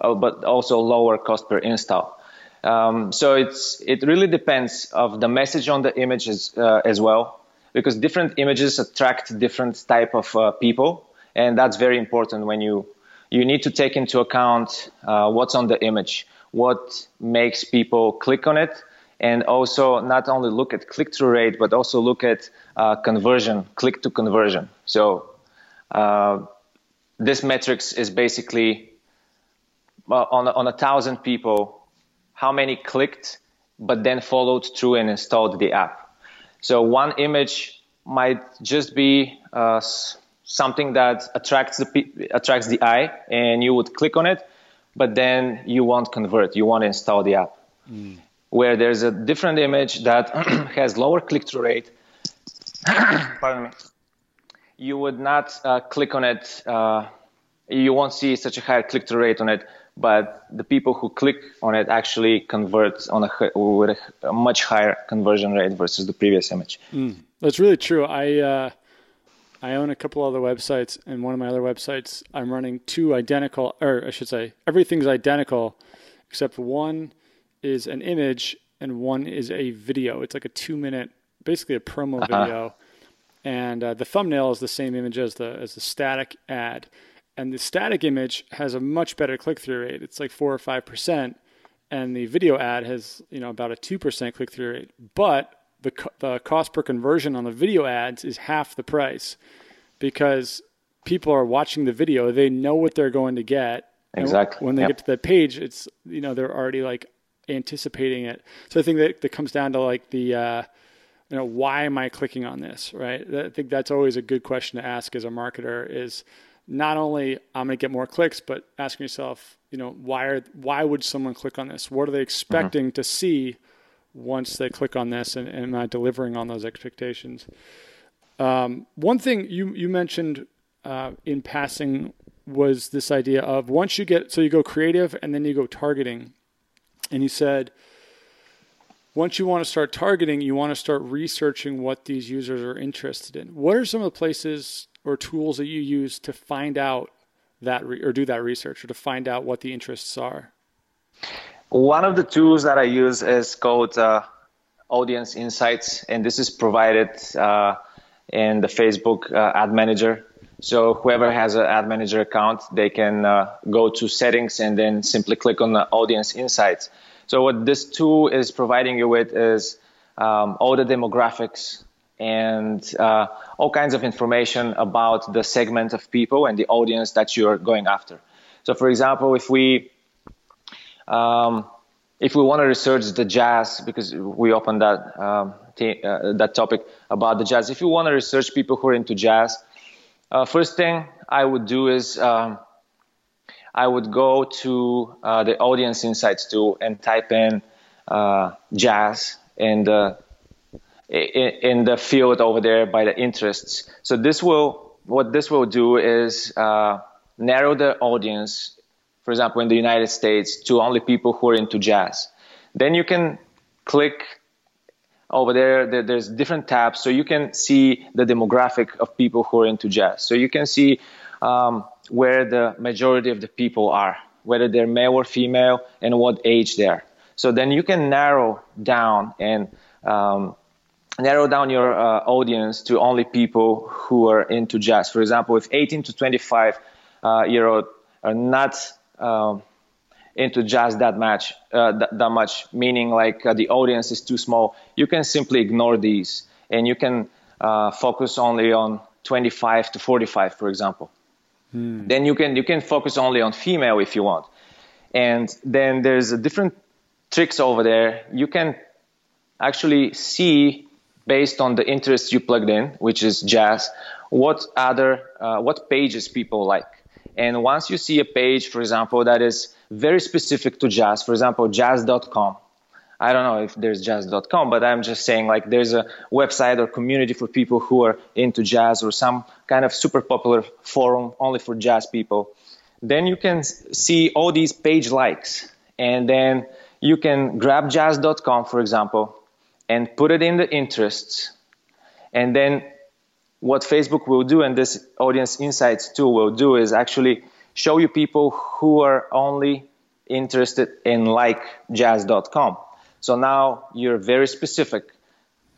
oh, but also lower cost per install. Um, so it's it really depends of the message on the images uh, as well because different images attract different type of uh, people, and that's very important when you you need to take into account uh, what's on the image, what makes people click on it, and also not only look at click-through rate, but also look at uh, conversion, click to conversion. So uh, this metrics is basically uh, on on a thousand people, how many clicked, but then followed through and installed the app. So one image might just be uh, something that attracts the attracts the eye, and you would click on it, but then you won't convert. You want to install the app. Mm. Where there's a different image that has lower click-through rate. pardon me. You would not uh, click on it. Uh, you won't see such a high click-through rate on it but the people who click on it actually convert on a with a, much higher conversion rate versus the previous image. Mm, that's really true. I uh, I own a couple other websites, and one of my other websites, I'm running two identical, or I should say, everything's identical except one is an image, and one is a video. It's like a two minute, basically a promo uh-huh. video, and uh, the thumbnail is the same image as the as the static ad, and the static image has a much better click through rate. It's like four or five percent, and the video ad has you know about a two percent click through rate, but the the cost per conversion on the video ads is half the price because people are watching the video, they know what they're going to get. Exactly. when they yep. get to that page, it's you know they're already like anticipating it. So I think that that comes down to like the uh, you know why am I clicking on this, right? I think that's always a good question to ask as a marketer is not only I'm going to get more clicks, but asking yourself, you know, why are why would someone click on this? What are they expecting mm-hmm. to see once they click on this, and, and am I delivering on those expectations? Um, one thing you you mentioned uh, in passing was this idea of once you get so you go creative and then you go targeting, and you said once you want to start targeting, you want to start researching what these users are interested in. What are some of the places or tools that you use to find out that re- or do that research or to find out what the interests are? One of the tools that I use is called uh, Audience Insights, and this is provided uh, in the Facebook uh, Ad Manager. So whoever has an Ad Manager account, they can uh, go to Settings and then simply click on the Audience Insights. So what this tool is providing you with is um, all the demographics and uh, all kinds of information about the segment of people and the audience that you're going after. So, for example, if we um, if we want to research the jazz, because we opened that um, t- uh, that topic about the jazz, if you want to research people who are into jazz, uh, first thing I would do is um, I would go to uh, the audience insights tool and type in uh, jazz and the in the field over there by the interests. So this will what this will do is uh, narrow the audience for example, in the United States, to only people who are into jazz. Then you can click over there, there, there's different tabs, so you can see the demographic of people who are into jazz. So you can see um, where the majority of the people are, whether they're male or female, and what age they're. So then you can narrow down and um, narrow down your uh, audience to only people who are into jazz. For example, if 18 to 25 uh, year old are not um, into jazz that much, uh, that, that, much, meaning like uh, the audience is too small, you can simply ignore these and you can uh, focus only on 25 to 45, for example. Hmm. Then you can you can focus only on female if you want, and then there's a different tricks over there. You can actually see based on the interest you plugged in, which is jazz, what other uh, what pages people like. And once you see a page, for example, that is very specific to jazz, for example, jazz.com. I don't know if there's jazz.com, but I'm just saying like there's a website or community for people who are into jazz or some kind of super popular forum only for jazz people. Then you can see all these page likes and then you can grab jazz.com, for example, and put it in the interests. And then what Facebook will do and this audience insights tool will do is actually show you people who are only interested in like jazz.com. So now you're very specific,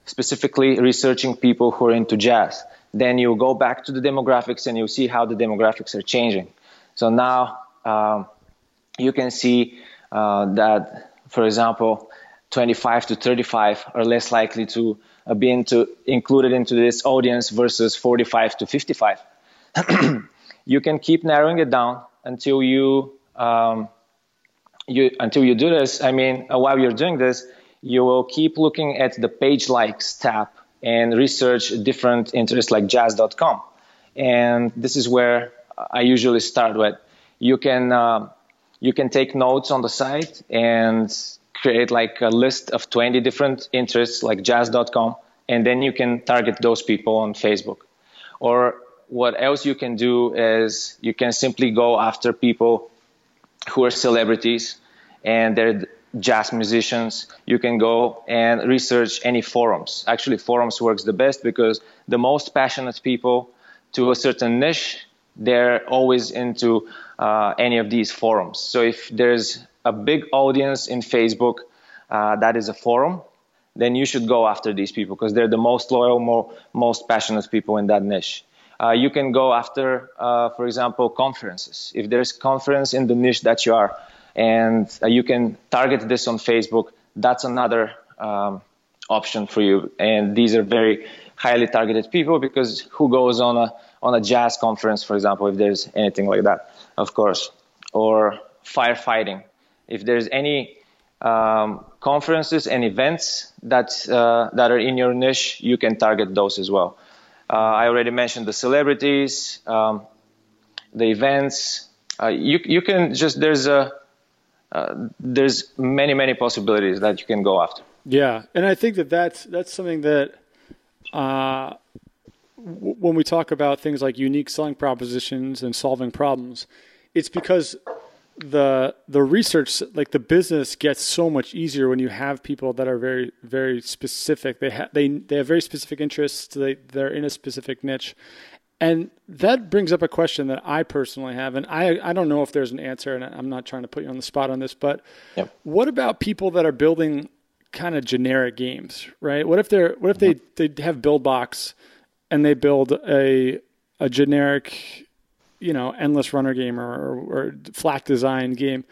specifically researching people who are into jazz. Then you go back to the demographics and you see how the demographics are changing. So now um, you can see uh, that, for example, 25 to 35 are less likely to uh, be into, included into this audience versus 45 to 55. you can keep narrowing it down until you um, you until you do this. I mean, uh, while you're doing this, you will keep looking at the page likes tab and research different interests like jazz.com. And this is where I usually start with. You can uh, you can take notes on the site and create like a list of 20 different interests like jazz.com and then you can target those people on facebook. Or what else you can do is you can simply go after people who are celebrities and they're jazz musicians. You can go and research any forums. Actually forums works the best because the most passionate people to a certain niche they're always into uh, any of these forums. So if there's a big audience in Facebook uh, that is a forum, then you should go after these people because they're the most loyal, more, most passionate people in that niche. Uh, you can go after, uh, for example, conferences. If there's conference in the niche that you are, and uh, you can target this on Facebook, that's another um, option for you. And these are very highly targeted people because who goes on a on a jazz conference, for example, if there's anything like that, of course, or firefighting. If there's any um, conferences and events that uh, that are in your niche, you can target those as well. Uh, I already mentioned the celebrities, um, the events. Uh, you you can just there's a uh, there's many many possibilities that you can go after. Yeah, and I think that that's that's something that uh, when we talk about things like unique selling propositions and solving problems, it's because the the research like the business gets so much easier when you have people that are very very specific. They have they they have very specific interests. They they're in a specific niche. And that brings up a question that I personally have and I I don't know if there's an answer and I'm not trying to put you on the spot on this but yep. what about people that are building kind of generic games right? What if they're what if they mm-hmm. they have build Buildbox and they build a a generic you know endless runner game or, or, or flat design game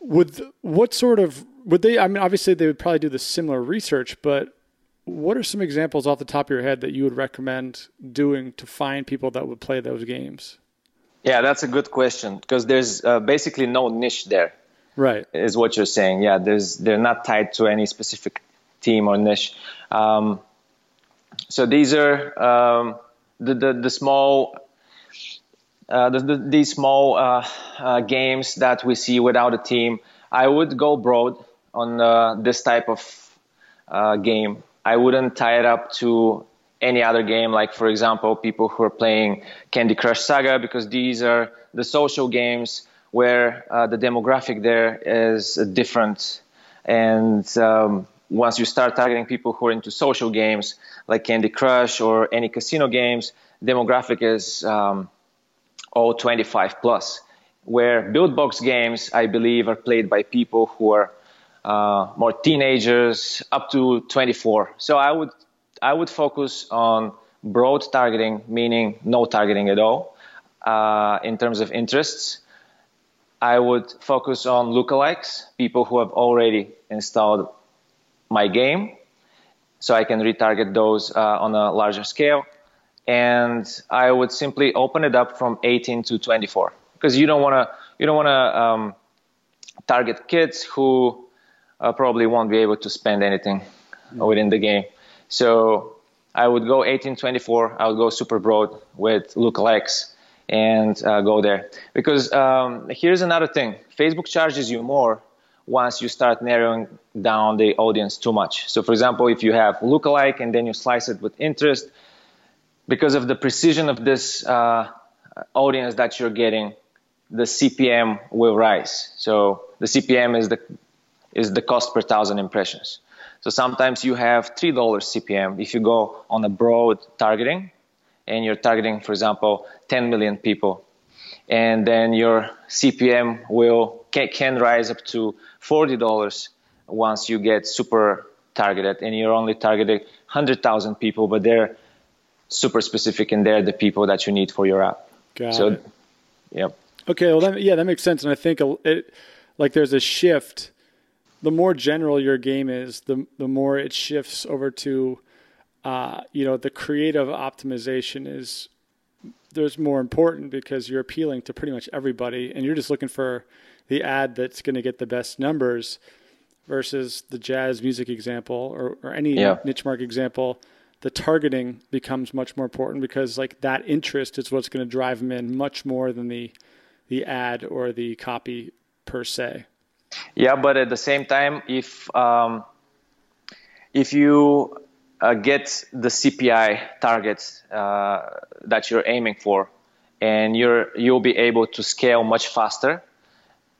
would what sort of would they i mean obviously they would probably do the similar research but what are some examples off the top of your head that you would recommend doing to find people that would play those games? Yeah that's a good question because there's uh, basically no niche there right. is what you're saying. Yeah there's they're not tied to any specific team or niche. Um, so these are um, the, the, the small uh, the, the, these small uh, uh, games that we see without a team, I would go broad on uh, this type of uh, game. I wouldn't tie it up to any other game, like for example, people who are playing Candy Crush Saga, because these are the social games where the demographic there is different. And um, once you start targeting people who are into social games like Candy Crush or any casino games, demographic is um, all 25 plus, where Buildbox games, I believe, are played by people who are uh, more teenagers up to 24. So I would I would focus on broad targeting, meaning no targeting at all, uh, in terms of interests. I would focus on lookalikes, people who have already installed my game, so I can retarget those uh, on a larger scale and I would simply open it up from 18 to 24 because you don't want to you don't want to um, target kids who uh, probably won't be able to spend anything mm. within the game. So I would go 18, 24. I would go super broad with lookalikes and uh, go there because um, here's another thing: Facebook charges you more once you start narrowing down the audience too much. So, for example, if you have lookalike and then you slice it with interest because of the precision of this uh, audience that you're getting, the CPM will rise. So the CPM is the is the cost per thousand impressions. So sometimes you have three dollars CPM if you go on a broad targeting, and you're targeting, for example, 10 million people, and then your CPM will can, can rise up to forty dollars once you get super targeted, and you're only targeting 100,000 people, but they're super specific and they're the people that you need for your app. Got so, it. Yep. Okay. Well, that, yeah, that makes sense. And I think it, like there's a shift. The more general your game is, the the more it shifts over to, uh, you know, the creative optimization is there's more important because you're appealing to pretty much everybody, and you're just looking for the ad that's going to get the best numbers versus the jazz music example or, or any yeah. niche market example the targeting becomes much more important because like that interest is what's going to drive them in much more than the the ad or the copy per se. Yeah, but at the same time, if um, if you uh, get the CPI targets uh, that you're aiming for, and you're you'll be able to scale much faster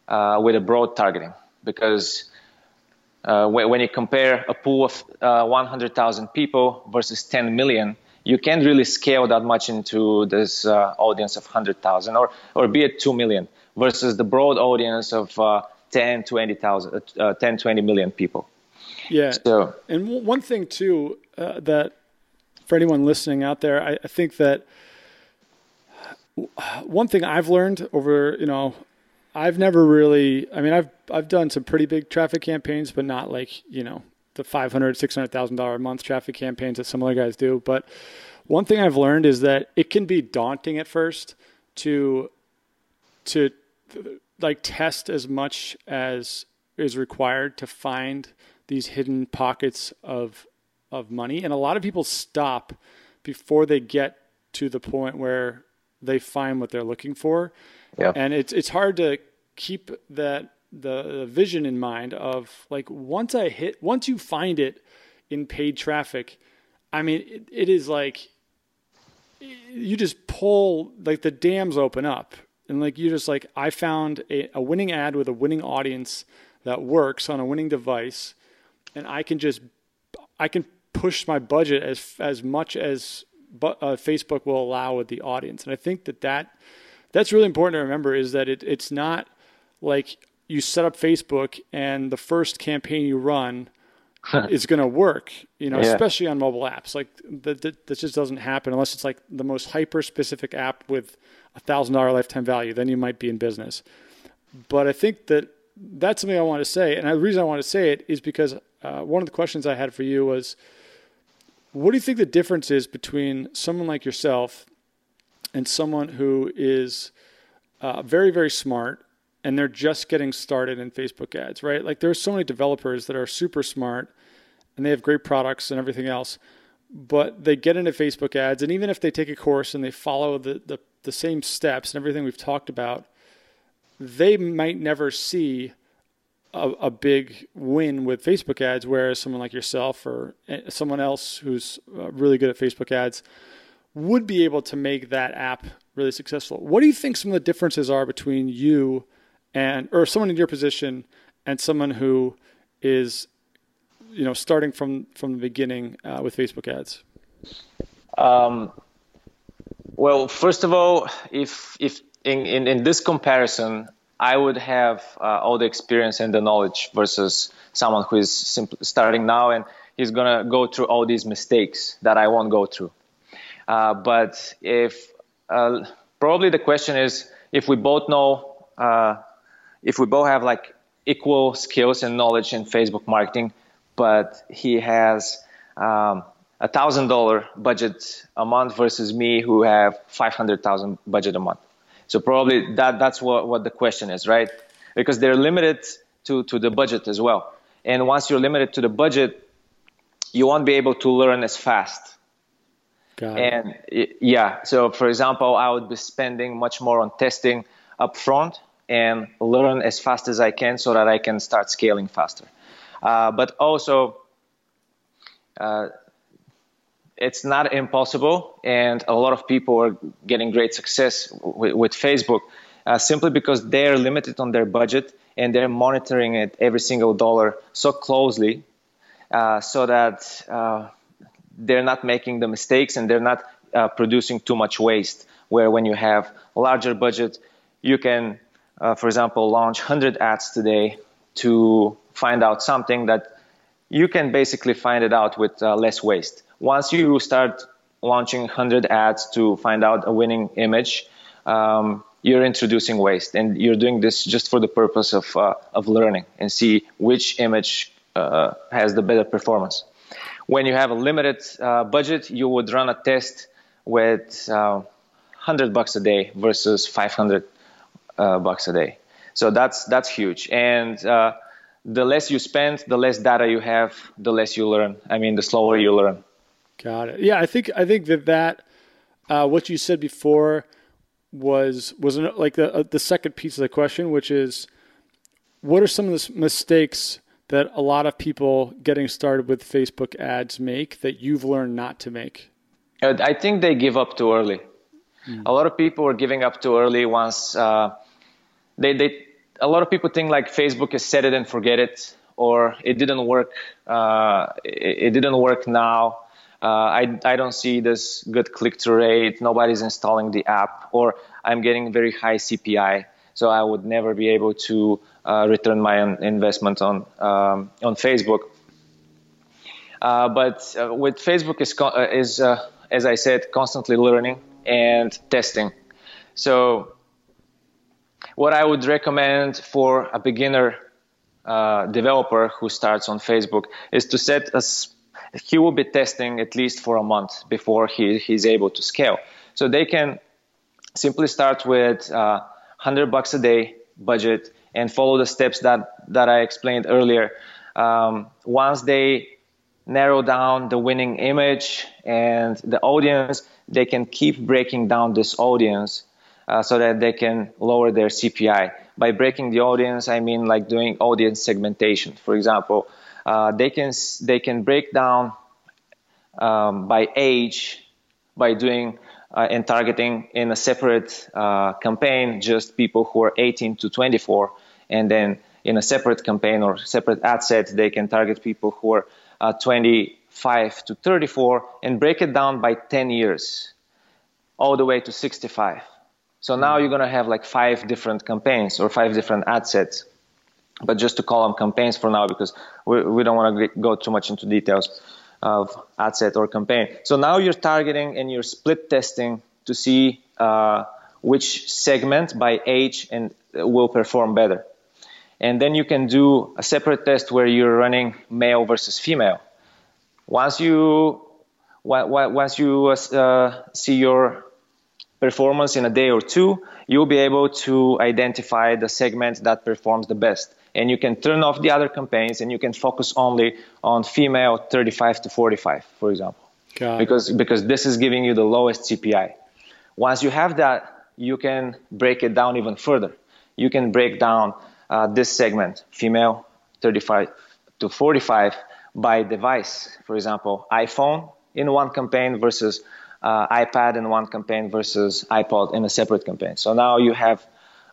uh, with a broad targeting because uh, when, you compare a pool of uh, 100,000 people versus 10 million, you can't really scale that much into this uh, audience of 100,000 or, or be it 2 million versus the broad audience of uh, 10, 20,000, uh, 10, 20 million people. Yeah. So, and w- one thing too uh, that for anyone listening out there, I, I think that one thing I've learned over, you know, I've never really, I mean, I've, I've done some pretty big traffic campaigns, but not like, you know, the 500, $600,000 a month traffic campaigns that some other guys do. But one thing I've learned is that it can be daunting at first to, to like test as much as is required to find these hidden pockets of, of money. And a lot of people stop before they get to the point where they find what they're looking for. Yeah. And it's it's hard to keep that the, vision in mind of like once I hit once you find it in paid traffic, I mean it, it is like you just pull like the dams open up and like you just like I found a, a winning ad with a winning audience that works on a winning device and I can just I can push my budget as as much as uh, Facebook will allow with the audience. And I think that, that that's really important to remember is that it, it's not like you set up Facebook and the first campaign you run is going to work, you know, yeah. especially on mobile apps. Like that, that, that, just doesn't happen unless it's like the most hyper specific app with a thousand dollar lifetime value. Then you might be in business. But I think that that's something I want to say. And the reason I want to say it is because uh, one of the questions I had for you was, what do you think the difference is between someone like yourself and someone who is uh, very, very smart and they're just getting started in Facebook ads, right? Like there's so many developers that are super smart and they have great products and everything else, but they get into Facebook ads. And even if they take a course and they follow the, the, the same steps and everything we've talked about, they might never see a, a, big win with Facebook ads, whereas someone like yourself or eh, someone else who's uh, really good at Facebook ads would be able to make that app really successful. What do you think some of the differences are between you and or someone in your position and someone who is you know starting from from the beginning uh, with Facebook ads? Um, well, first of all, if if in, in, in this comparison, I would have uh, all the experience and the knowledge versus someone who is simply starting now and he's gonna go through all these mistakes that I won't go through. Uh, but if uh, probably the question is if we both know, uh, if we both have like equal skills and knowledge in Facebook marketing, but he has um, a thousand dollar budget a month versus me who have five hundred thousand budget a month so probably that that's what, what the question is, right? Because they're limited to, to the budget as well. And once you're limited to the budget, you won't be able to learn as fast. Got and it. yeah, so for example, I would be spending much more on testing upfront and learn as fast as I can so that I can start scaling faster. Uh, but also, uh, it's not impossible, and a lot of people are getting great success with, with Facebook uh, simply because they're limited on their budget and they're monitoring it every single dollar so closely uh, so that uh, they're not making the mistakes and they're not uh, producing too much waste. Where when you have a larger budget, you can, uh, for example, launch 100 ads today to find out something that you can basically find it out with uh, less waste once you start launching 100 ads to find out a winning image, um, you're introducing waste, and you're doing this just for the purpose of uh, of learning and see which image uh, has the better performance. When you have a limited uh, budget, you would run a test with 100 uh, bucks a day versus 500 uh, bucks a day. So that's that's huge, and uh, the less you spend, the less data you have, the less you learn. I mean, the slower you learn. Got it. Yeah, I think I think that that uh, what you said before was was like the uh, the second piece of the question, which is what are some of the mistakes that a lot of people getting started with Facebook ads make that you've learned not to make? Uh, I think they give up too early. Mm. A lot of people are giving up too early once uh, they they. A lot of people think like Facebook is set it and forget it, or it didn't work. Uh, it, it didn't work now uh, I, I don't see this good click through rate, nobody's installing the app, or I'm getting very high CPI. So I would never be able to uh, return my investment on um, on Facebook. Uh, but uh, with Facebook is uh, is uh, as I said, constantly learning and testing. So what I would recommend for a beginner uh, developer who starts on Facebook is to set us. He will be testing at least for a month before he, he's able to scale. So they can simply start with uh, 100 bucks a day budget and follow the steps that, that I explained earlier. Um, once they narrow down the winning image and the audience, they can keep breaking down this audience uh, so that they can lower their CPI. By breaking the audience, I mean like doing audience segmentation. For example, uh, they can they can break down um, by age by doing uh, and targeting in a separate uh, campaign just people who are 18 to 24, and then in a separate campaign or separate ad set they can target people who are uh, 25 to 34 and break it down by 10 years all the way to 65 so now you're going to have like five different campaigns or five different ad sets. But just to call them campaigns for now because we, we don't want to go too much into details of ad set or campaign. So now you're targeting and you're split testing to see uh, which segment by age and will perform better. And then you can do a separate test where you're running male versus female. Once you once you uh, see your performance in a day or two, you'll be able to identify the segment that performs the best. And you can turn off the other campaigns and you can focus only on female 35 to 45, for example. because, because this is giving you the lowest CPI. Once you have that, you can break it down even further. You can break down uh, this segment, female 35 to 45, by device. For example, iPhone in one campaign versus uh, iPad in one campaign versus iPod in a separate campaign. So now you have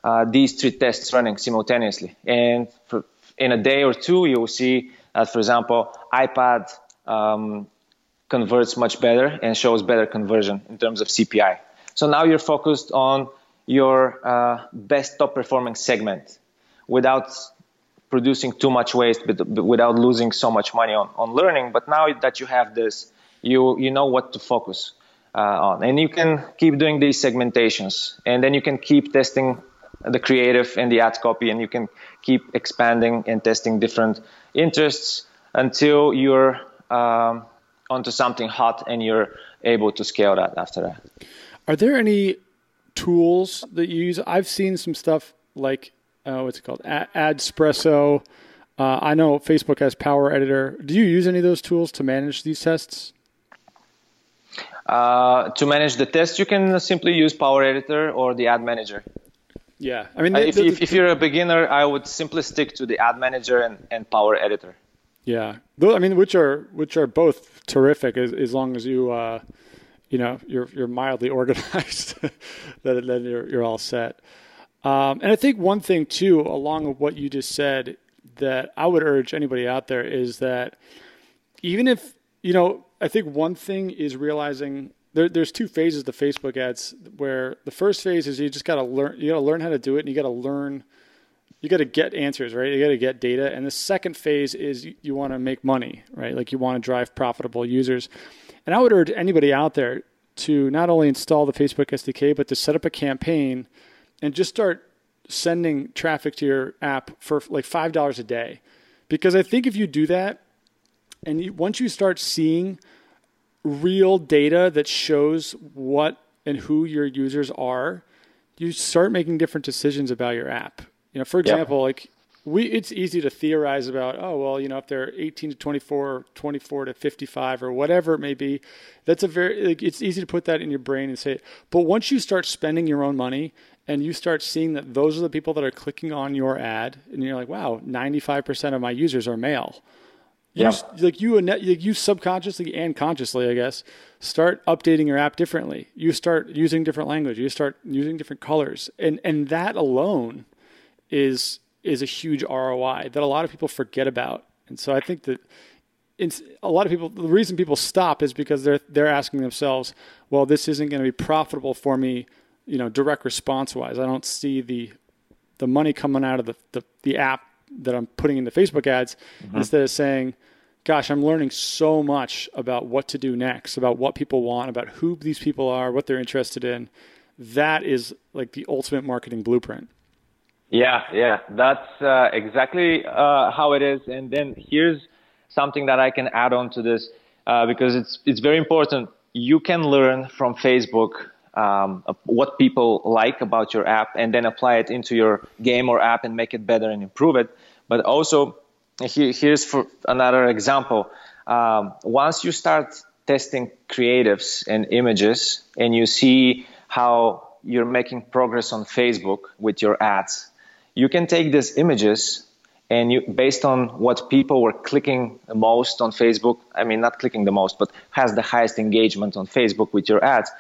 uh, these three tests running simultaneously. And for, in a day or two, you will see that, for example, iPad um, converts much better and shows better conversion in terms of CPI. So now you're focused on your uh, best top performing segment without producing too much waste, but, but without losing so much money on, on learning. But now that you have this, you, you know what to focus uh, on. And you can keep doing these segmentations, and then you can keep testing the creative and the ad copy, and you can keep expanding and testing different interests until you're um, onto something hot and you're able to scale that after that. Are there any tools that you use? I've seen some stuff like uh, what's it called, AdEspresso. Uh, I know Facebook has Power Editor. Do you use any of those tools to manage these tests? Uh, to manage the test, you can simply use Power Editor or the Ad Manager. Yeah, I mean, uh, if, the, if, if, you're a beginner, I would simply stick to the Ad Manager and, and Power Editor. Yeah, I mean, which are which are both terrific as, as long as you uh, you know you're you're mildly organized, then then you're you're all set. Um, and I think one thing too, along with what you just said, that I would urge anybody out there is that even if you know I think one thing is realizing there, there's two phases to Facebook ads where the first phase is you just got to learn you got to learn how to do it and you got to learn you got to get answers right? You got to get data. And the second phase is you, you want to make money right? Like you want to drive profitable users. And I would urge anybody out there to not only install the Facebook SDK but to set up a campaign and just start sending traffic to your app for like five dollars a day. Because I think if you do that and you, once you start seeing real data that shows what and who your users are, you start making different decisions about your app. You know, for example, like we it's easy to theorize about oh well you know if they're 18 to 24 24 to 55 or whatever it may be that's a very like, it's easy to put that in your brain and say but once you start spending your own money and you start seeing that those are the people that are clicking on your ad and you're like wow 95% of my users are male you yeah. like you you subconsciously and consciously, I guess, start updating your app differently. You start using different language. You start using different colors, and and that alone is is a huge ROI that a lot of people forget about. And so I think that it's a lot of people. The reason people stop is because they're they're asking themselves, well, this isn't going to be profitable for me, you know, direct response wise. I don't see the the money coming out of the, the, the app that I'm putting into Facebook ads Mm-hmm. instead of saying, gosh, I'm learning so much about what to do next, about what people want, about who these people are, what they're interested in. That is like the ultimate marketing blueprint. Yeah, yeah, that's uh, exactly uh, how it is. And then here's something that I can add on to this uh, because it's it's very important. You can learn from Facebook um, what people like about your app, and then apply it into your game or app and make it better and improve it. But also, here, here's for another example. Um, once you start testing creatives and images, and you see how you're making progress on Facebook with your ads, you can take these images and you based on what people were clicking the most on Facebook, I mean not clicking the most, but has the highest engagement on Facebook with your ads,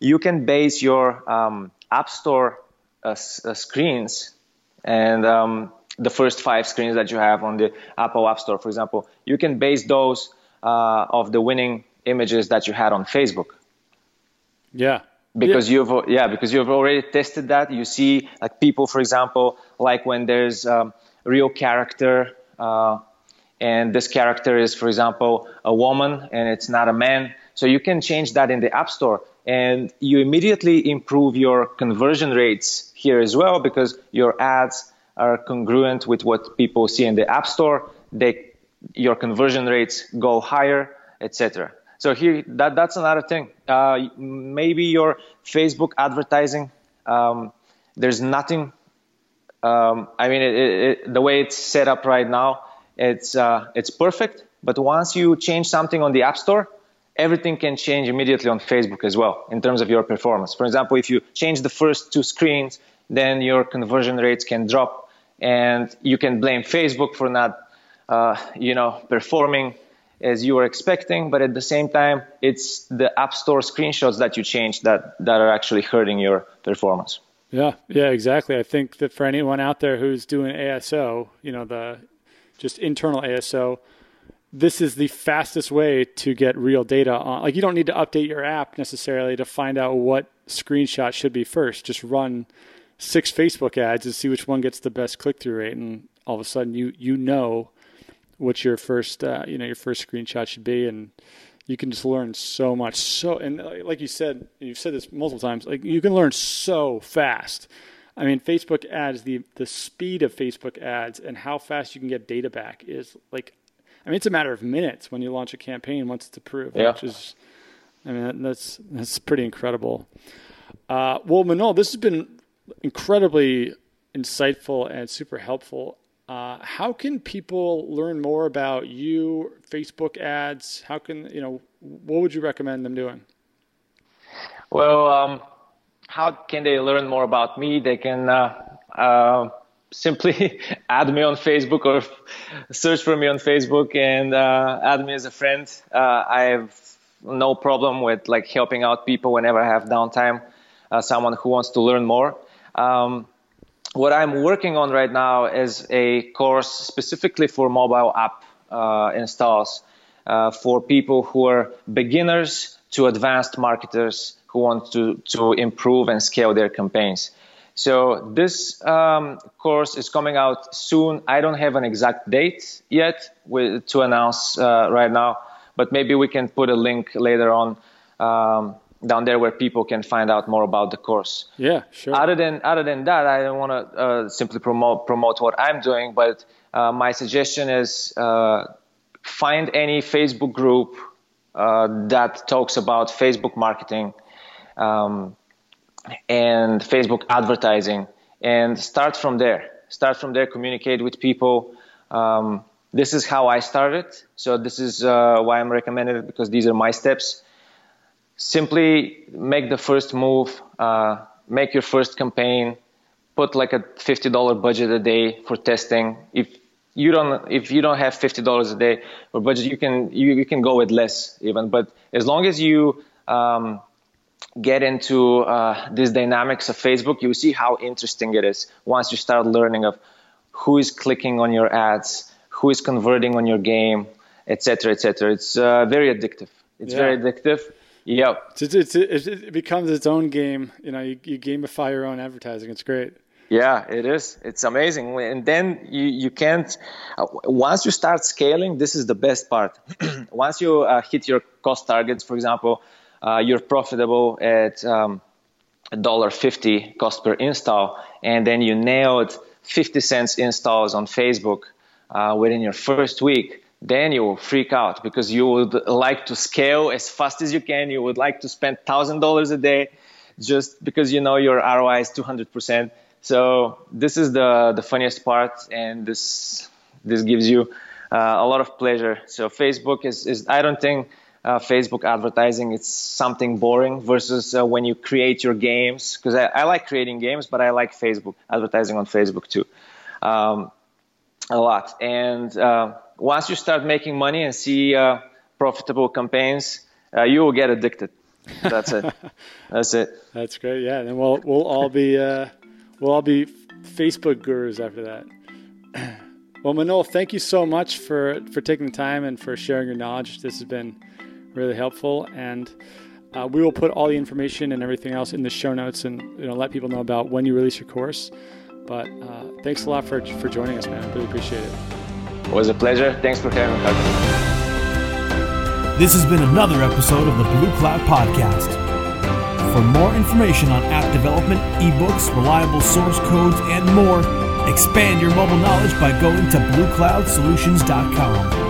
you can base your um, App Store uh, s- uh, screens and um, the first five screens that you have on the Apple App Store, for example, you can base those uh, of the winning images that you had on Facebook. Yeah. because you've yeah because you've already tested that. You see like people for example like when there's um, real character uh, and this character is for example a woman and it's not a man. So you can change that in the app store and you immediately improve your conversion rates here as well because your ads are congruent with what people see in the app store they your conversion rates go higher etc so here, that that's another thing. Uh, maybe your Facebook advertising, um, there's nothing. Um, I mean, it, it, the way it's set up right now, it's uh, it's perfect. But once you change something on the App Store, everything can change immediately on Facebook as well in terms of your performance. For example, if you change the first two screens, then your conversion rates can drop, and you can blame Facebook for not, uh, you know, performing as you were expecting, but at the same time, it's the App Store screenshots that you change that, that are actually hurting your performance. Yeah, yeah, exactly. I think that for anyone out there who's doing ASO, you know, the just internal ASO, this is the fastest way to get real data on. Like, you don't need to update your app necessarily to find out what screenshot should be first. Just run six Facebook ads and see which one gets the best click through rate, and all of a sudden, you you know what your first uh, you know your first screenshot should be, and you can just learn so much. So and uh, like you said, you've said this multiple times. Like you can learn so fast. I mean, Facebook ads, the the speed of Facebook ads and how fast you can get data back is like, I mean, it's a matter of minutes when you launch a campaign once it's approved, Yeah. which is, I mean, that's that's pretty incredible. Uh, well, Manol, this has been incredibly insightful and super helpful. Uh, how can people learn more about you, Facebook ads? How can you know? What would you recommend them doing? Well, um, how can they learn more about me? They can uh, uh, simply add me on Facebook or search for me on Facebook and uh, add me as a friend. Uh, I have no problem with like helping out people whenever I have downtime. Uh, someone who wants to learn more. Um, what I'm working on right now is a course specifically for mobile app uh, installs uh, for people who are beginners to advanced marketers who want to, to improve and scale their campaigns. So this um, course is coming out soon. I don't have an exact date yet with, to announce uh, right now, but maybe we can put a link later on um, down there where people can find out more about the course Yeah, sure. other than other than that, I don't want to uh, simply promote promote what I'm doing, but uh, my suggestion is uh, find any Facebook group uh, that talks about Facebook marketing um, and Facebook advertising, and start from there. Start from there. Communicate with people. Um, this is how I started, so this is uh, why I'm recommending it because these are my steps simply make the first move, uh, make your first campaign, put like a fifty dollar budget a day for testing. If you don't, if you don't have fifty dollars a day or budget, you can you, you can go with less even. But as long as you um, get into uh, these dynamics of Facebook, you see how interesting it is once you start learning of who is clicking on your ads, who is converting on your game, etc., etc. It's uh, very addictive. It's Yeah. very addictive. Yep. It's, it's, it's, it becomes its own game. You know, you, you gamify your own advertising. It's great. Yeah, it is. It's amazing. And then you, you can't, uh, once you start scaling, this is the best part. once you uh, hit your cost targets, for example, uh, you're profitable at um, $1.50 cost per install, and then you nailed 50 cents installs on Facebook uh, within your first week, then you will freak out because you would like to scale as fast as you can. You would like to spend $1,000 a day just because you know your ROI is 200%. So this is the the funniest part, and this this gives you uh, a lot of pleasure. So Facebook is is I don't think uh, Facebook advertising it's something boring versus uh, when you create your games because I, I, like creating games, but I like Facebook advertising on Facebook too, um, a lot. And uh, once you start making money and see uh, profitable campaigns, uh, you will get addicted. That's it. That's it. That's great. Yeah, and we'll we'll all be We'll all be Facebook gurus after that. well, Manol, thank you so much for, for taking the time and for sharing your knowledge. This has been really helpful. And uh, we will put all the information and everything else in the show notes and you know let people know about when you release your course. But uh, thanks a lot for, for joining us, man. I really appreciate it. It was a pleasure. Thanks for having me. This has been another episode of the Bluecloud Podcast. For more information on app development, ebooks, reliable source codes, and more, expand your mobile knowledge by going to bluecloudsolutions.com.